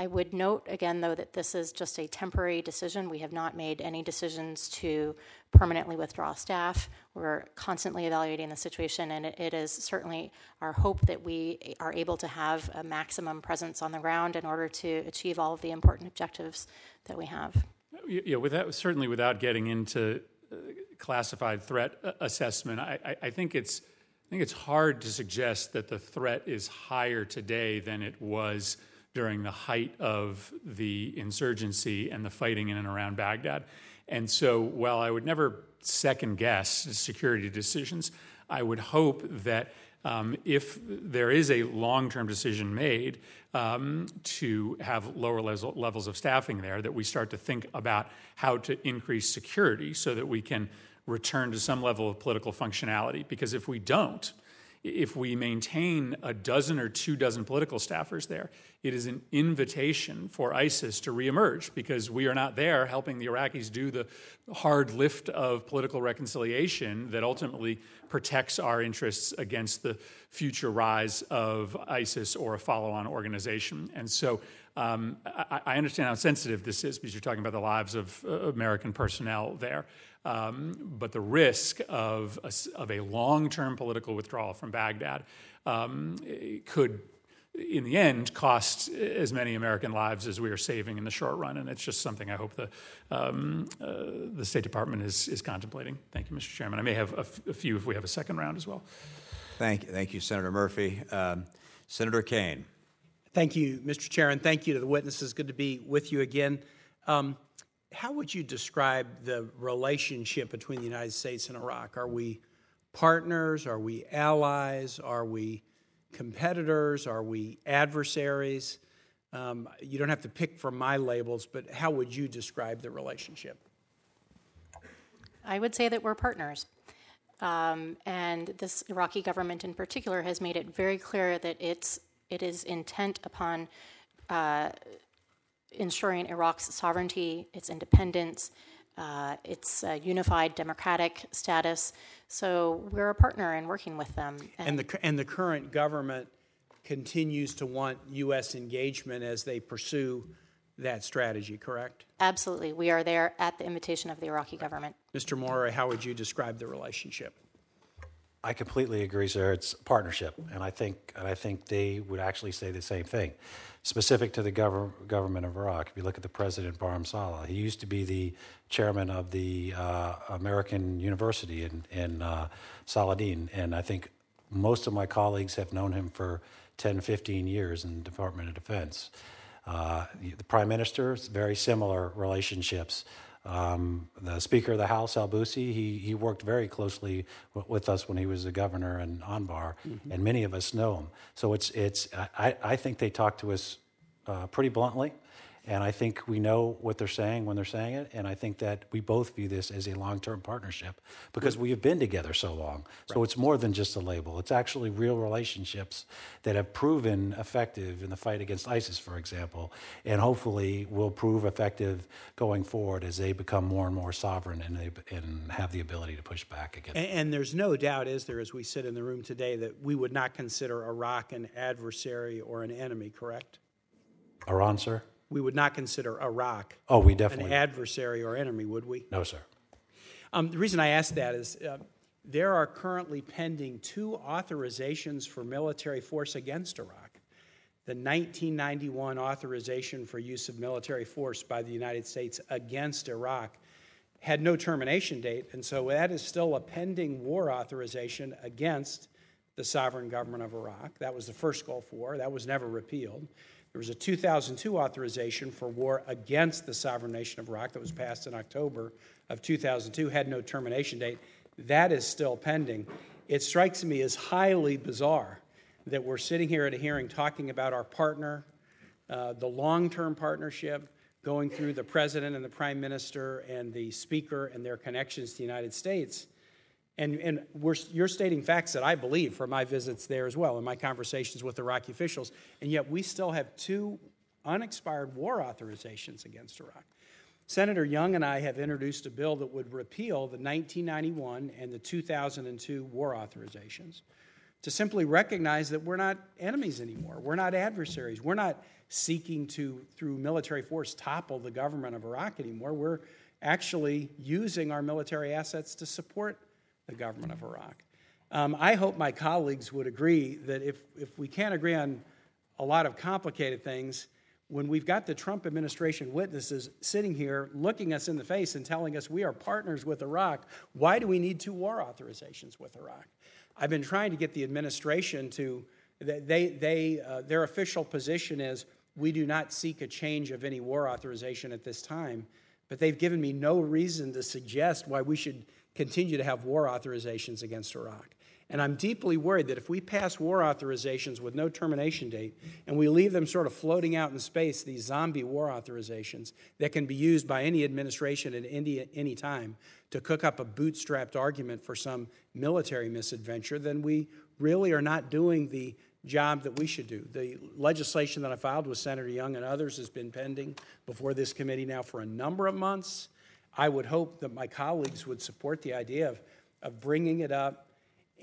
Speaker 3: I would note again, though, that this is just a temporary decision. We have not made any decisions to permanently withdraw staff. We're constantly evaluating the situation, and it, it is certainly our hope that we are able to have a maximum presence on the ground in order to achieve all of the important objectives that we have.
Speaker 2: Yeah, without, certainly without getting into uh, classified threat uh, assessment, I, I, I think it's I think it's hard to suggest that the threat is higher today than it was during the height of the insurgency and the fighting in and around Baghdad. And so, while I would never second guess security decisions, I would hope that um, if there is a long term decision made um, to have lower levels of staffing there, that we start to think about how to increase security so that we can return to some level of political functionality. Because if we don't, if we maintain a dozen or two dozen political staffers there, it is an invitation for ISIS to reemerge because we are not there helping the Iraqis do the hard lift of political reconciliation that ultimately protects our interests against the future rise of ISIS or a follow on organization. And so um, I, I, understand how sensitive this is because you're talking about the lives of uh, American personnel there. Um, but the risk of a, of a long term political withdrawal from Baghdad um, could, in the end, cost as many American lives as we are saving in the short run. And it's just something I hope the, um, uh, the State Department is, is contemplating. Thank you, Mr. Chairman. I may have a, f- a few if we have a second round as well.
Speaker 1: Thank you, thank you Senator Murphy. Um, Senator Kaine.
Speaker 5: Thank you, Mr. Chair, and thank you to the witnesses. Good to be with you again. Um, how would you describe the relationship between the United States and Iraq? Are we partners? Are we allies? Are we competitors? Are we adversaries? Um, you don't have to pick from my labels, but how would you describe the relationship?
Speaker 3: I would say that we're partners. Um, and this Iraqi government in particular has made it very clear that it's, it is intent upon uh, ensuring Iraq's sovereignty, its independence, uh, its uh, unified democratic status. So we're a partner in working with them.
Speaker 5: And, and, the, and the current government continues to want U.S. engagement as they pursue that strategy, correct?
Speaker 3: Absolutely. We are there at the invitation of the Iraqi government.
Speaker 5: Mr. Moore, how would you describe the relationship?
Speaker 4: I completely agree, sir. It's partnership, and I think and I think they would actually say the same thing specific to the gov- government of Iraq. If you look at the president, Barham Saleh, he used to be the chairman of the uh, American University in, in uh, Saladin, and I think most of my colleagues have known him for 10, 15 years in the Department of Defense. Uh, the prime minister, very similar relationships. Um, the Speaker of the House, al-Halbousi, he, he worked very closely w- with us when he was the governor in Anbar, mm-hmm. and many of us know him. So it's, it's I, I think they talk to us uh, pretty bluntly. And I think we know what they're saying when they're saying it. And I think that we both view this as a long term partnership because we have been together so long. So it's more than just a label, it's actually real relationships that have proven effective in the fight against ISIS, for example, and hopefully will prove effective going forward as they become more and more sovereign and, they, and have the ability to push back against.
Speaker 5: And, and there's no doubt, is there, as we sit in the room today, that we would not consider Iraq an adversary or an enemy, correct?
Speaker 4: Iran, sir?
Speaker 5: We would not consider Iraq
Speaker 4: Oh, we
Speaker 5: an adversary or enemy, would we?
Speaker 4: no, sir.
Speaker 5: Um, the reason I ask that is uh, there are currently pending two authorizations for military force against Iraq. The 1991 authorization for use of military force by the United States against Iraq had no termination date, and so that is still a pending war authorization against the sovereign government of Iraq. That was the first Gulf War, that was never repealed. There was a 2002 authorization for war against the sovereign nation of Iraq that was passed in October of 2002, had no termination date. That is still pending. it strikes me as highly bizarre that we're sitting here at a hearing talking about our partner, uh, the long term partnership, going through the president and the prime minister and the speaker and their connections to the United States. And, and you're stating facts that I believe from my visits there as well and my conversations with Iraqi officials, and yet we still have two unexpired war authorizations against Iraq. Senator Young and I have introduced a bill that would repeal the 1991 and the 2002 war authorizations to simply recognize that we're not enemies anymore. We're not adversaries. We're not seeking to, through military force, topple the government of Iraq anymore. We're actually using our military assets to support the government of Iraq. Um, I hope my colleagues would agree that if, if we can't agree on a lot of complicated things, when we've got the Trump administration witnesses sitting here looking us in the face and telling us we are partners with Iraq, why do we need two war authorizations with Iraq? I've been trying to get the administration to, they, they, uh, their official position is we do not seek a change of any war authorization at this time, but they've given me no reason to suggest why we should continue to have war authorizations against Iraq. And I'm deeply worried that if we pass war authorizations with no termination date and we leave them sort of floating out in space, these zombie war authorizations that can be used by any administration at any, any time to cook up a bootstrapped argument for some military misadventure, then we really are not doing the job that we should do. The legislation that I filed with Senator Young and others has been pending before this committee now for a number of months. I would hope that my colleagues would support the idea of, of bringing it up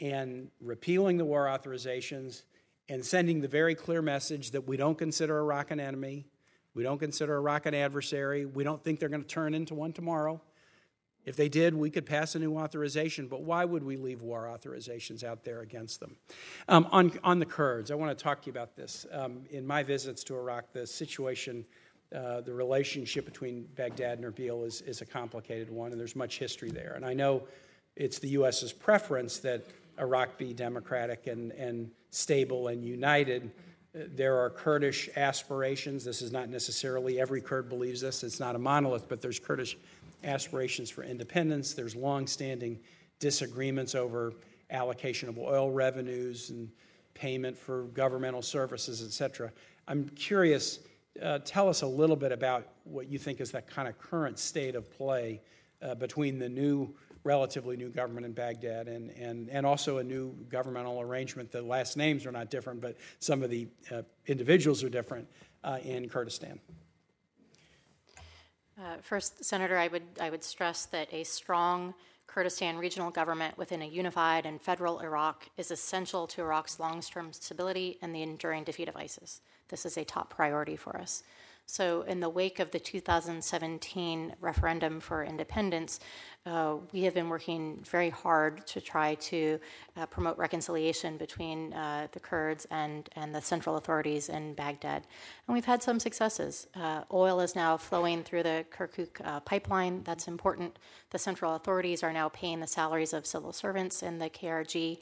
Speaker 5: and repealing the war authorizations and sending the very clear message that we don't consider Iraq an enemy, we don't consider Iraq an adversary, we don't think they're going to turn into one tomorrow. If they did, we could pass a new authorization, but why would we leave war authorizations out there against them? Um, on, on the Kurds, I want to talk to you about this. Um, in my visits to Iraq, the situation, uh, the relationship between Baghdad and Erbil is, is a complicated one, and there's much history there. And I know it's the U.S.'s preference that Iraq be democratic and, and stable and united. There are Kurdish aspirations. This is not necessarily every Kurd believes this. It's not a monolith, but there's Kurdish aspirations for independence. There's longstanding disagreements over allocation of oil revenues and payment for governmental services, et cetera. I'm curious, uh, tell us a little bit about what you think is that kind of current state of play uh, between the new relatively new government in Baghdad and, and, and also a new governmental arrangement. The last names are not different, but some of the uh, individuals are different uh, in Kurdistan.
Speaker 3: Uh, first, Senator, I would, I would stress that a strong Kurdistan regional government within a unified and federal Iraq is essential to Iraq's long term stability and the enduring defeat of ISIS. This is a top priority for us. So, in the wake of the 2017 referendum for independence, uh, we have been working very hard to try to uh, promote reconciliation between uh, the Kurds and, and the central authorities in Baghdad. And we've had some successes. Uh, oil is now flowing through the Kirkuk uh, pipeline. That's important. The central authorities are now paying the salaries of civil servants in the KRG.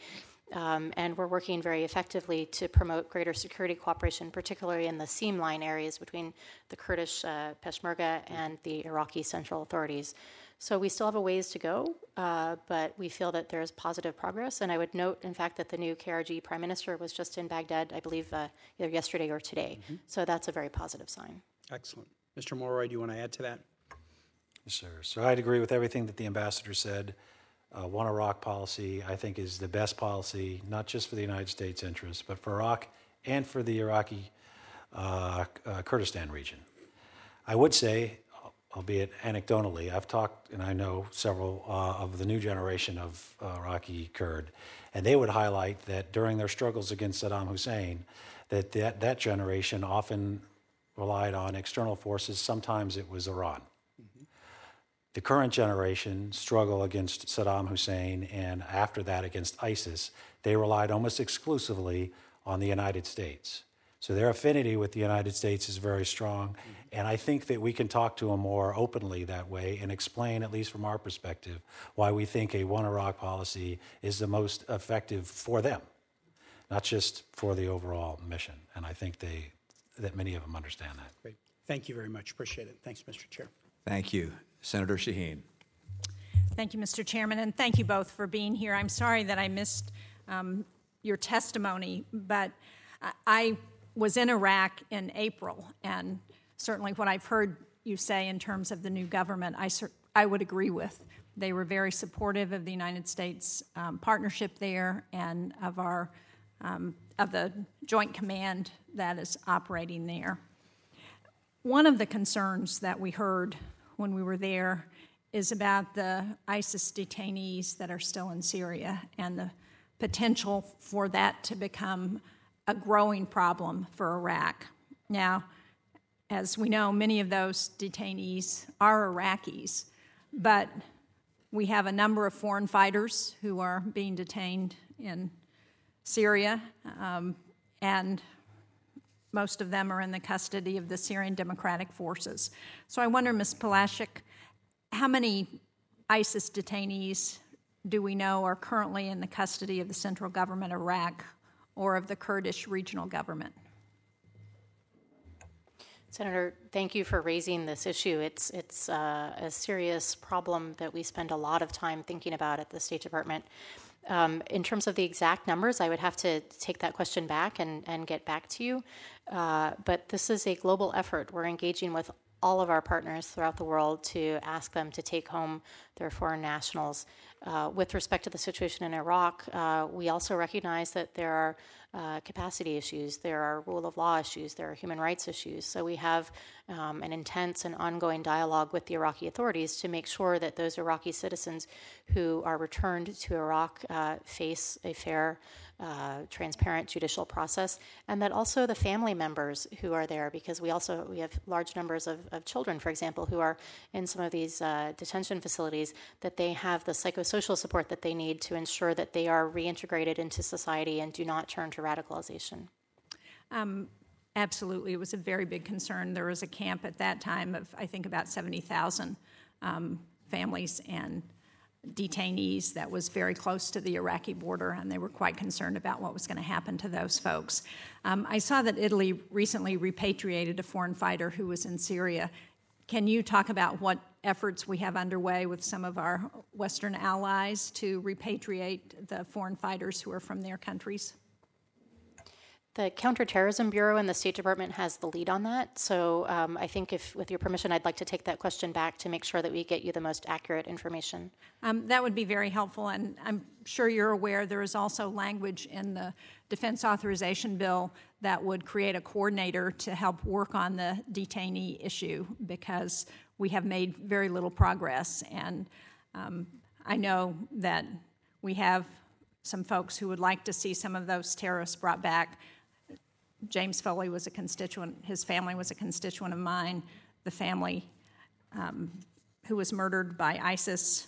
Speaker 3: Um, and we're working very effectively to promote greater security cooperation, particularly in the seam line areas between the Kurdish uh, Peshmerga and the Iraqi central authorities. So we still have a ways to go, uh, but we feel that there's positive progress. And I would note, in fact, that the new KRG prime minister was just in Baghdad, I believe, uh, either yesterday or today. Mm-hmm. So that's a very positive sign.
Speaker 5: Excellent. Mr. Mulroy, do you want to add to that?
Speaker 4: Yes, sir. So I'd agree with everything that the ambassador said uh, one Iraq policy, I think, is the best policy, not just for the United States interests, but for Iraq and for the Iraqi uh, uh, Kurdistan region. I would say, albeit anecdotally, I've talked and I know several uh, of the new generation of uh, Iraqi Kurd, and they would highlight that during their struggles against Saddam Hussein, that that, that generation often relied on external forces. Sometimes it was Iran the current generation struggle against Saddam Hussein and after that against ISIS, they relied almost exclusively on the United States. So their affinity with the United States is very strong. Mm-hmm. And I think that we can talk to them more openly that way and explain, at least from our perspective, why we think a one Iraq policy is the most effective for them, not just for the overall mission. And I think they, that many of them understand that.
Speaker 5: Great. Thank you very much. Appreciate it. Thanks, Mr. Chair.
Speaker 1: Thank you. Senator Shaheen.
Speaker 6: Thank you, Mr. Chairman, and thank you both for being here. I'm sorry that I missed um, your testimony, but I was in Iraq in April, and certainly what I've heard you say in terms of the new government, I, I would agree with. They were very supportive of the United States um, partnership there and of our um, of the Joint Command that is operating there. One of the concerns that we heard when we were there is about the ISIS detainees that are still in Syria and the potential for that to become a growing problem for Iraq. Now, as we know, many of those detainees are Iraqis, but we have a number of foreign fighters who are being detained in Syria, um, and most of them are in the custody of the Syrian Democratic Forces. So I wonder, Ms. Polaschik, how many ISIS detainees do we know are currently in the custody of the central government of Iraq or of the Kurdish regional government?
Speaker 3: Senator, thank you for raising this issue. It's it's uh, a serious problem that we spend a lot of time thinking about at the State Department. Um, in terms of the exact numbers, I would have to take that question back and, and get back to you. Uh, but this is a global effort. We're engaging with all of our partners throughout the world to ask them to take home their foreign nationals. Uh, with respect to the situation in Iraq, uh, we also recognize that there are uh, capacity issues, there are rule of law issues, there are human rights issues. So we have um, an intense and ongoing dialogue with the Iraqi authorities to make sure that those Iraqi citizens who are returned to Iraq uh, face a fair uh, transparent judicial process, and that also the family members who are there, because we also we have large numbers of, of children, for example, who are in some of these uh, detention facilities, that they have the psychosocial support that they need to ensure that they are reintegrated into society and do not turn to radicalization.
Speaker 6: Um, absolutely, it was a very big concern. There was a camp at that time of I think about seventy thousand um, families and detainees that was very close to the Iraqi border, and they were quite concerned about what was going to happen to those folks. Um, I saw that Italy recently repatriated a foreign fighter who was in Syria. Can you talk about what efforts we have underway with some of our Western allies to repatriate the foreign fighters who are from their countries?
Speaker 3: The Counterterrorism Bureau in the State Department has the lead on that. So um, I think, if, with your permission, I'd like to take that question back to make sure that we get you the most accurate information.
Speaker 6: Um, that would be very helpful. And I'm sure you're aware there is also language in the Defense Authorization Bill that would create a coordinator to help work on the detainee issue because we have made very little progress. And um, I know that we have some folks who would like to see some of those terrorists brought back. James Foley was a constituent, his family was a constituent of mine. The family um, who was murdered by ISIS,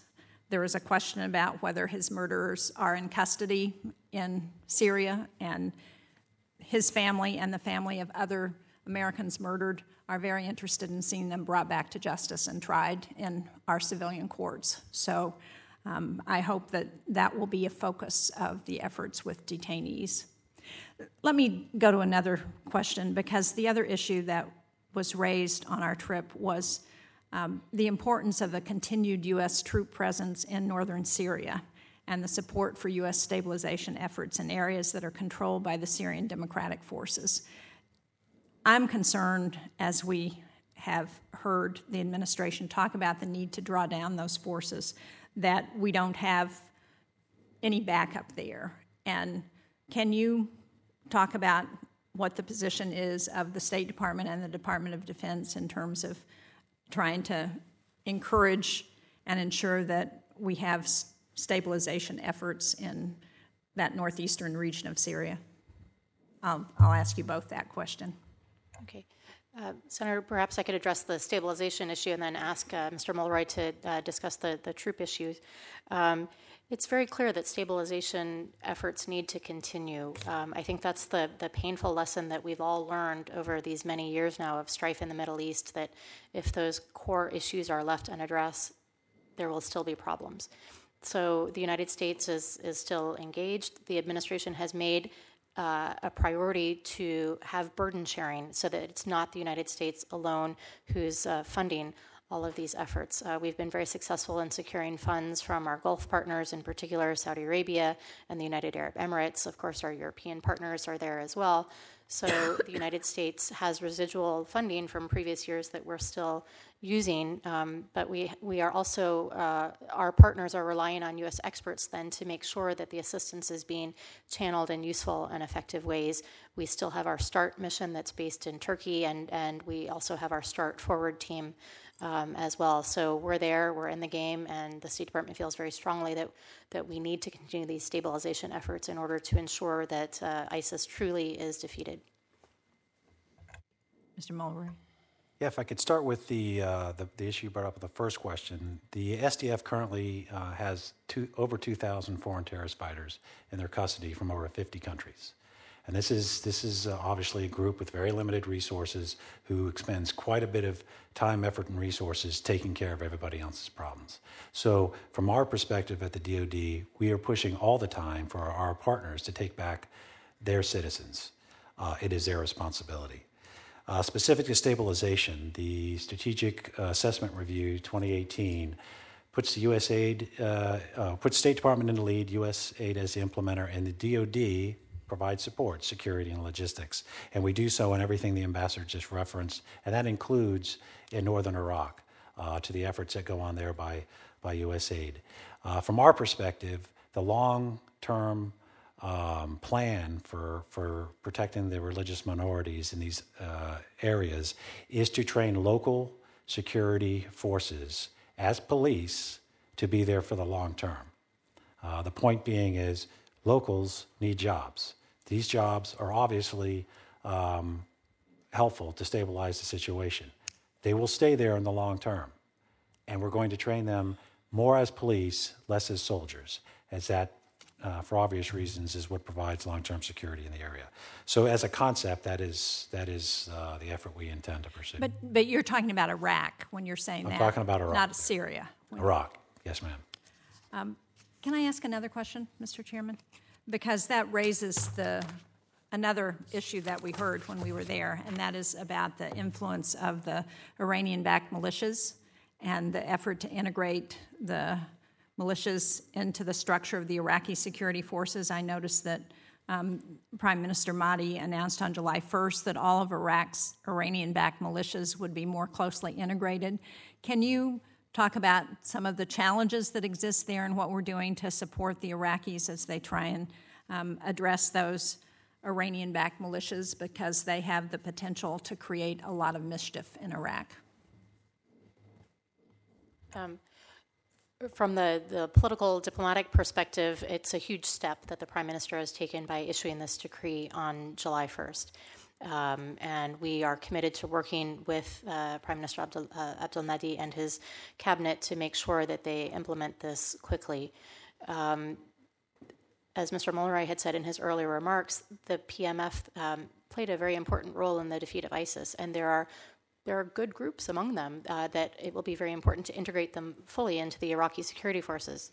Speaker 6: there was a question about whether his murderers are in custody in Syria, and his family and the family of other Americans murdered are very interested in seeing them brought back to justice and tried in our civilian courts. So um, I hope that that will be a focus of the efforts with detainees. Let me go to another question because the other issue that was raised on our trip was um, the importance of a continued U.S. troop presence in northern Syria and the support for U.S. stabilization efforts in areas that are controlled by the Syrian Democratic Forces. I'm concerned, as we have heard the administration talk about the need to draw down those forces, that we don't have any backup there. And can you talk about what the position is of the State Department and the Department of Defense in terms of trying to encourage and ensure that we have stabilization efforts in that northeastern region of Syria? I'll, I'll ask you both that question.
Speaker 3: Okay. Uh, Senator, perhaps I could address the stabilization issue and then ask uh, Mr. Mulroy to uh, discuss the, the troop issues. Um, it's very clear that stabilization efforts need to continue. Um, I think that's the, the painful lesson that we've all learned over these many years now of strife in the Middle East that if those core issues are left unaddressed, there will still be problems. So the United States is, is still engaged. The administration has made uh, a priority to have burden sharing so that it's not the United States alone who's uh, funding all of these efforts. Uh, we've been very successful in securing funds from our Gulf partners, in particular Saudi Arabia and the United Arab Emirates. Of course, our European partners are there as well. So the United States has residual funding from previous years that we're still using, um, but we we are also uh, our partners are relying on U.S. experts then to make sure that the assistance is being channeled in useful and effective ways. We still have our START mission that's based in Turkey, and and we also have our START Forward team um, as well. So we're there, we're in the game, and the State Department feels very strongly that, that we need to continue these stabilization efforts in order to ensure that uh, ISIS truly is defeated.
Speaker 6: Mr. Mulroy.
Speaker 4: Yeah, if I could start with the, uh, the, the issue you brought up with the first question. The SDF currently uh, has two, over 2,000 foreign terrorist fighters in their custody from over 50 countries. And this is, this is uh, obviously a group with very limited resources who expends quite a bit of time, effort, and resources taking care of everybody else's problems. So, from our perspective at the DoD, we are pushing all the time for our partners to take back their citizens. Uh, it is their responsibility. Uh, specific to stabilization, the Strategic Assessment Review 2018 puts the USAID, uh, uh, puts State Department in the lead, USAID as the implementer, and the DoD provide support, security, and logistics. And we do so in everything the ambassador just referenced, and that includes in northern Iraq uh, to the efforts that go on there by, by USAID. Uh, from our perspective, the long term um, plan for, for protecting the religious minorities in these uh, areas is to train local security forces as police to be there for the long term. Uh, the point being is locals need jobs. These jobs are obviously um, helpful to stabilize the situation. They will stay there in the long term. And we're going to train them more as police, less as soldiers, as that, uh, for obvious reasons, is what provides long term security in the area. So, as a concept, that is, that is uh, the effort we intend to pursue.
Speaker 6: But, but you're talking about Iraq when you're saying
Speaker 4: I'm
Speaker 6: that.
Speaker 4: talking about Iraq.
Speaker 6: Not Syria.
Speaker 4: Iraq, yes, ma'am.
Speaker 6: Can I ask another question, Mr. Chairman? Because that raises the, another issue that we heard when we were there, and that is about the influence of the Iranian-backed militias and the effort to integrate the militias into the structure of the Iraqi security forces. I noticed that um, Prime Minister Mahdi announced on July 1st that all of Iraq's Iranian backed militias would be more closely integrated. Can you talk about some of the challenges that exist there and what we're doing to support the Iraqis as they try and um, address those Iranian backed militias because they have the potential to create a lot of mischief in Iraq.
Speaker 3: Um, from the, the political diplomatic perspective, it's a huge step that the Prime Minister has taken by issuing this decree on July 1st. Um, and we are committed to working with uh, Prime Minister Abdul, uh, Abdul Mahdi and his cabinet to make sure that they implement this quickly. Um, as Mr. Mulroy had said in his earlier remarks, the PMF um, played a very important role in the defeat of ISIS, and there are there are good groups among them uh, that it will be very important to integrate them fully into the Iraqi security forces.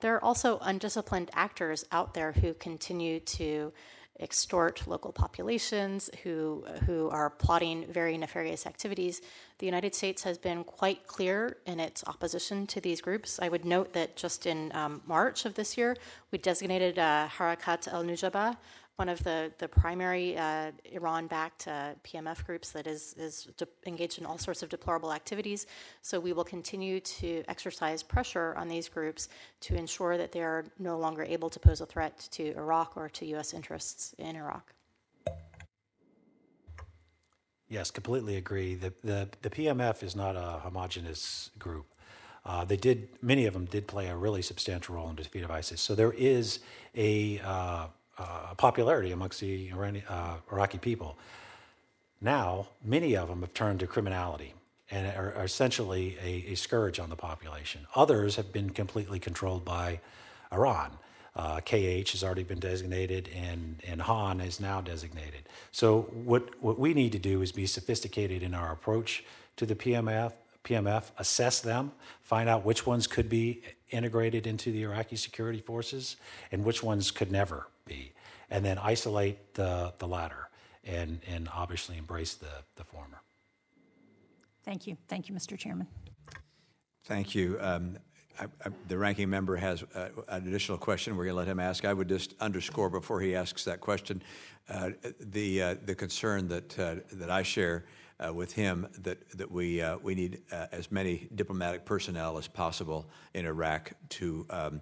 Speaker 3: There are also undisciplined actors out there who continue to extort local populations, who, who are plotting very nefarious activities. The United States has been quite clear in its opposition to these groups. I would note that just in um, March of this year, we designated uh, Harakat al Nujaba one of the, the primary uh, Iran backed uh, PMF groups that is, is de- engaged in all sorts of deplorable activities. So we will continue to exercise pressure on these groups to ensure that they are no longer able to pose a threat to Iraq or to U.S. interests in Iraq.
Speaker 4: Yes, completely agree. The, the, the PMF is not a homogenous group. Uh, they did, many of them did play a really substantial role in the defeat of ISIS. So there is a, uh, popularity amongst the uh, Iraqi people. Now, many of them have turned to criminality and are, are essentially a, a, scourge on the population. Others have been completely controlled by Iran. Uh, KH has already been designated, and, and Han is now designated. So, what, what we need to do is be sophisticated in our approach to the PMF, PMF, assess them, find out which ones could be integrated into the Iraqi security forces and which ones could never be, and then isolate the, the latter and, and obviously embrace the, the former.
Speaker 6: Thank you. Thank you, Mr. Chairman.
Speaker 1: Thank you. Um, I, I, the ranking member has uh, an additional question. We're going to let him ask. I would just underscore before he asks that question uh, the uh, the concern that uh, that I share uh, with him that that we uh, we need as many diplomatic personnel as possible in Iraq to um,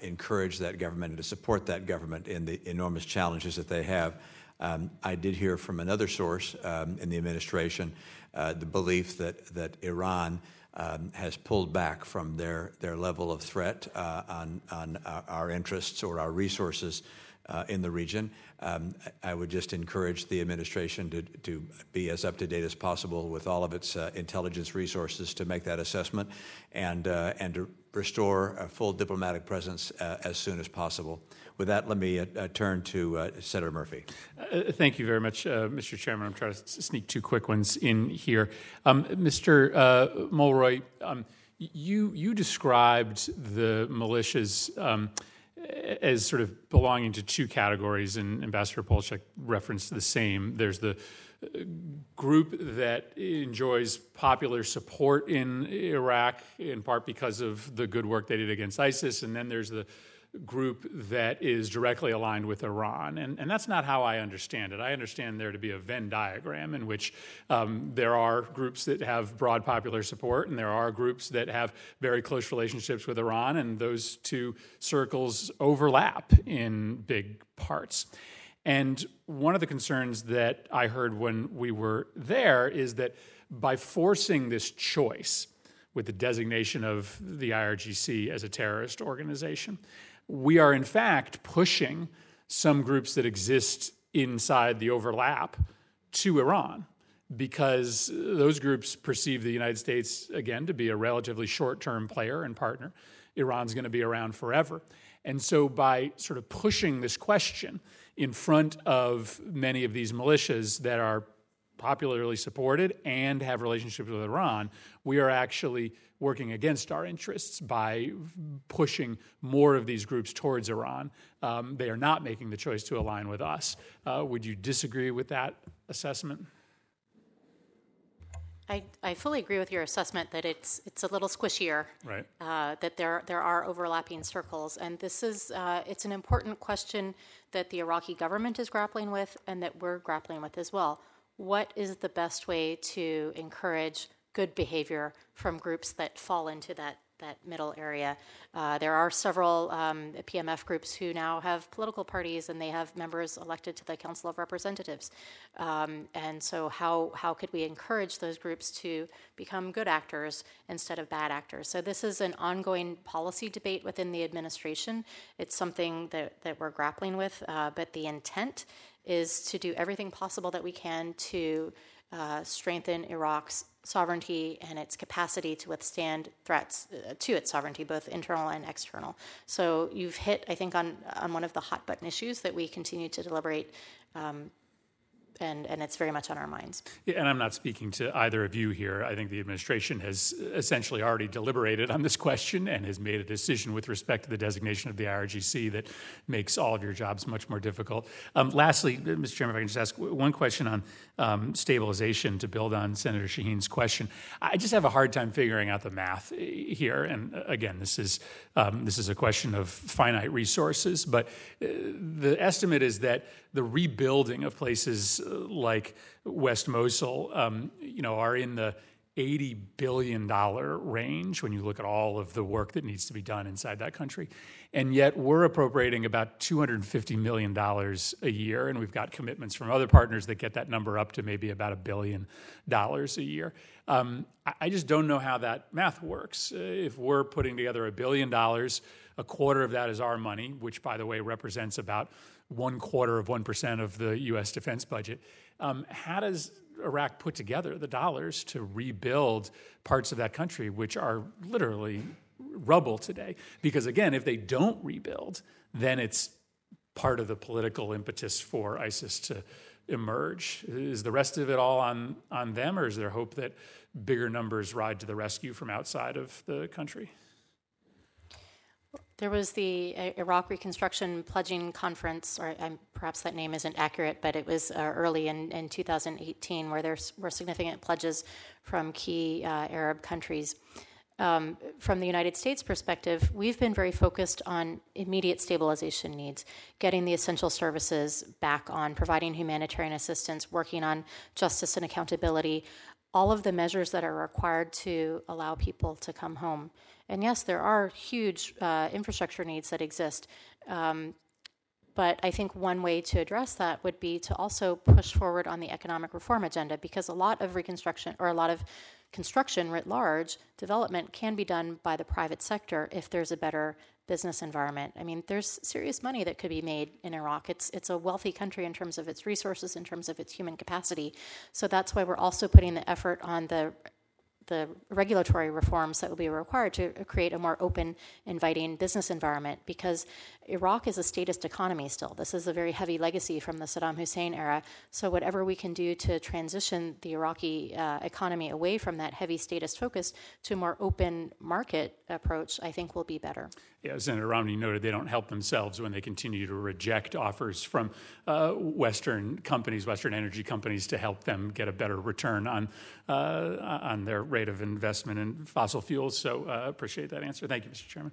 Speaker 1: encourage that government and to support that government in the enormous challenges that they have. Um, I did hear from another source um, in the administration the belief that that Iran um, has pulled back from their, their level of threat uh, on, on our interests or our resources uh, in the region. Um, I would just encourage the administration to, to be as up to date as possible with all of its uh, intelligence resources to make that assessment and, uh, and to restore a full diplomatic presence uh, as soon as possible. With that, let me uh, uh, turn to Senator Murphy.
Speaker 2: thank you very much, Mr. Chairman. I'm trying to sneak two quick ones in here. Um, Mr. Mulroy, um, you, you described the militias. As sort of belonging to two categories, and Ambassador Polaschik referenced the same. There's the group that enjoys popular support in Iraq, in part because of the good work they did against ISIS, and then there's the group that is directly aligned with Iran. And, and that's not how I understand it. I understand there to be a Venn diagram in which um, there are groups that have broad popular support, and there are groups that have very close relationships with Iran, and those two circles overlap in big parts. And one of the concerns that I heard when we were there is that by forcing this choice, with the designation of the IRGC as a terrorist organization we are in fact pushing some groups that exist inside the overlap to Iran because those groups perceive the United States, again, to be a relatively short term player and partner. Iran's going to be around forever. And so, by sort of pushing this question in front of many of these militias that are popularly supported and have relationships with Iran, we are actually working against our interests by pushing more of these groups towards Iran. Um, they are not making the choice to align with us. Uh, would you disagree with that assessment?
Speaker 3: I, I fully agree with your assessment that it's it's a little squishier.
Speaker 2: Right.
Speaker 3: Uh, that there there are overlapping circles, and this is uh, it's an important question that the Iraqi government is grappling with, and that we're grappling with as well. What is the best way to encourage good behavior from groups that fall into that that middle area. Uh, there are several um, PMF groups who now have political parties and they have members elected to the Council of Representatives. Um, and so, how, how could we encourage those groups to become good actors instead of bad actors? So, this is an ongoing policy debate within the administration. It's something that, that we're grappling with, uh, but the intent is to do everything possible that we can to uh, strengthen Iraq's sovereignty and its capacity to withstand threats uh, to its sovereignty, both internal and external. So you've hit, I think, on on one of the hot button issues that we continue to deliberate um, and, and it's very much on our minds.
Speaker 2: Yeah, and I'm not speaking to either of you here. I think the administration has essentially already deliberated on this question and has made a decision with respect to the designation of the IRGC that makes all of your jobs much more difficult. Um, lastly, Mr. Chairman, if I can just ask one question on um, stabilization to build on Senator Shaheen's question. I just have a hard time figuring out the math here. And uh, again, this is um, this is a question of finite resources, but uh, the estimate is that the rebuilding of places uh, like West Mosul, um, you know, are in the $80 billion range when you look at all of the work that needs to be done inside that country. And yet we're appropriating about $250 million a year, and we've got commitments from other partners that get that number up to maybe about a billion dollars a year. Um, I just don't know how that math works. Uh, if we're putting together a billion dollars, a quarter of that is our money, which, by the way, represents about one quarter of 1% of the US defense budget. Um, how does Iraq put together the dollars to rebuild parts of that country which are literally rubble today? Because again, if they don't rebuild, then it's part of the political impetus for ISIS to emerge. Is the rest of it all on, on them, or is there hope that bigger numbers ride to the rescue from outside of the country?
Speaker 3: There was the uh, Iraq Reconstruction Pledging Conference, or um, perhaps that name isn't accurate, but it was uh, early in, in 2018 where there were significant pledges from key uh, Arab countries. Um, from the United States perspective, we've been very focused on immediate stabilization needs, getting the essential services back on, providing humanitarian assistance, working on justice and accountability, all of the measures that are required to allow people to come home. And yes, there are huge uh, infrastructure needs that exist. Um, but I think one way to address that would be to also push forward on the economic reform agenda because a lot of reconstruction or a lot of construction writ large, development can be done by the private sector if there's a better business environment. I mean, there's serious money that could be made in Iraq. It's it's a wealthy country in terms of its resources, in terms of its human capacity. So that's why we're also putting the effort on the the regulatory reforms that will be required to create a more open, inviting business environment because Iraq is a statist economy still. This is a very heavy legacy from the Saddam Hussein era. So, whatever we can do to transition the Iraqi uh, economy away from that heavy statist focus to a more open market approach, I think will be better.
Speaker 2: Yeah, Senator Romney noted they don't help themselves when they continue to reject offers from uh, Western companies, Western energy companies, to help them get a better return on uh, on their rate of investment in fossil fuels. So, uh, appreciate that answer. Thank you, Mr. Chairman.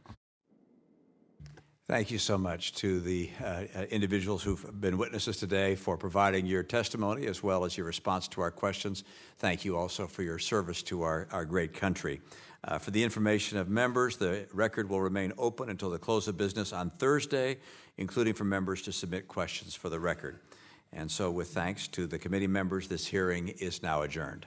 Speaker 1: Thank you so much to the uh, individuals who've been witnesses today for providing your testimony as well as your response to our questions. Thank you also for your service to our, our great country. Uh, for the information of members, the record will remain open until the close of business on Thursday, including for members to submit questions for the record. And so, with thanks to the committee members, this hearing is now adjourned.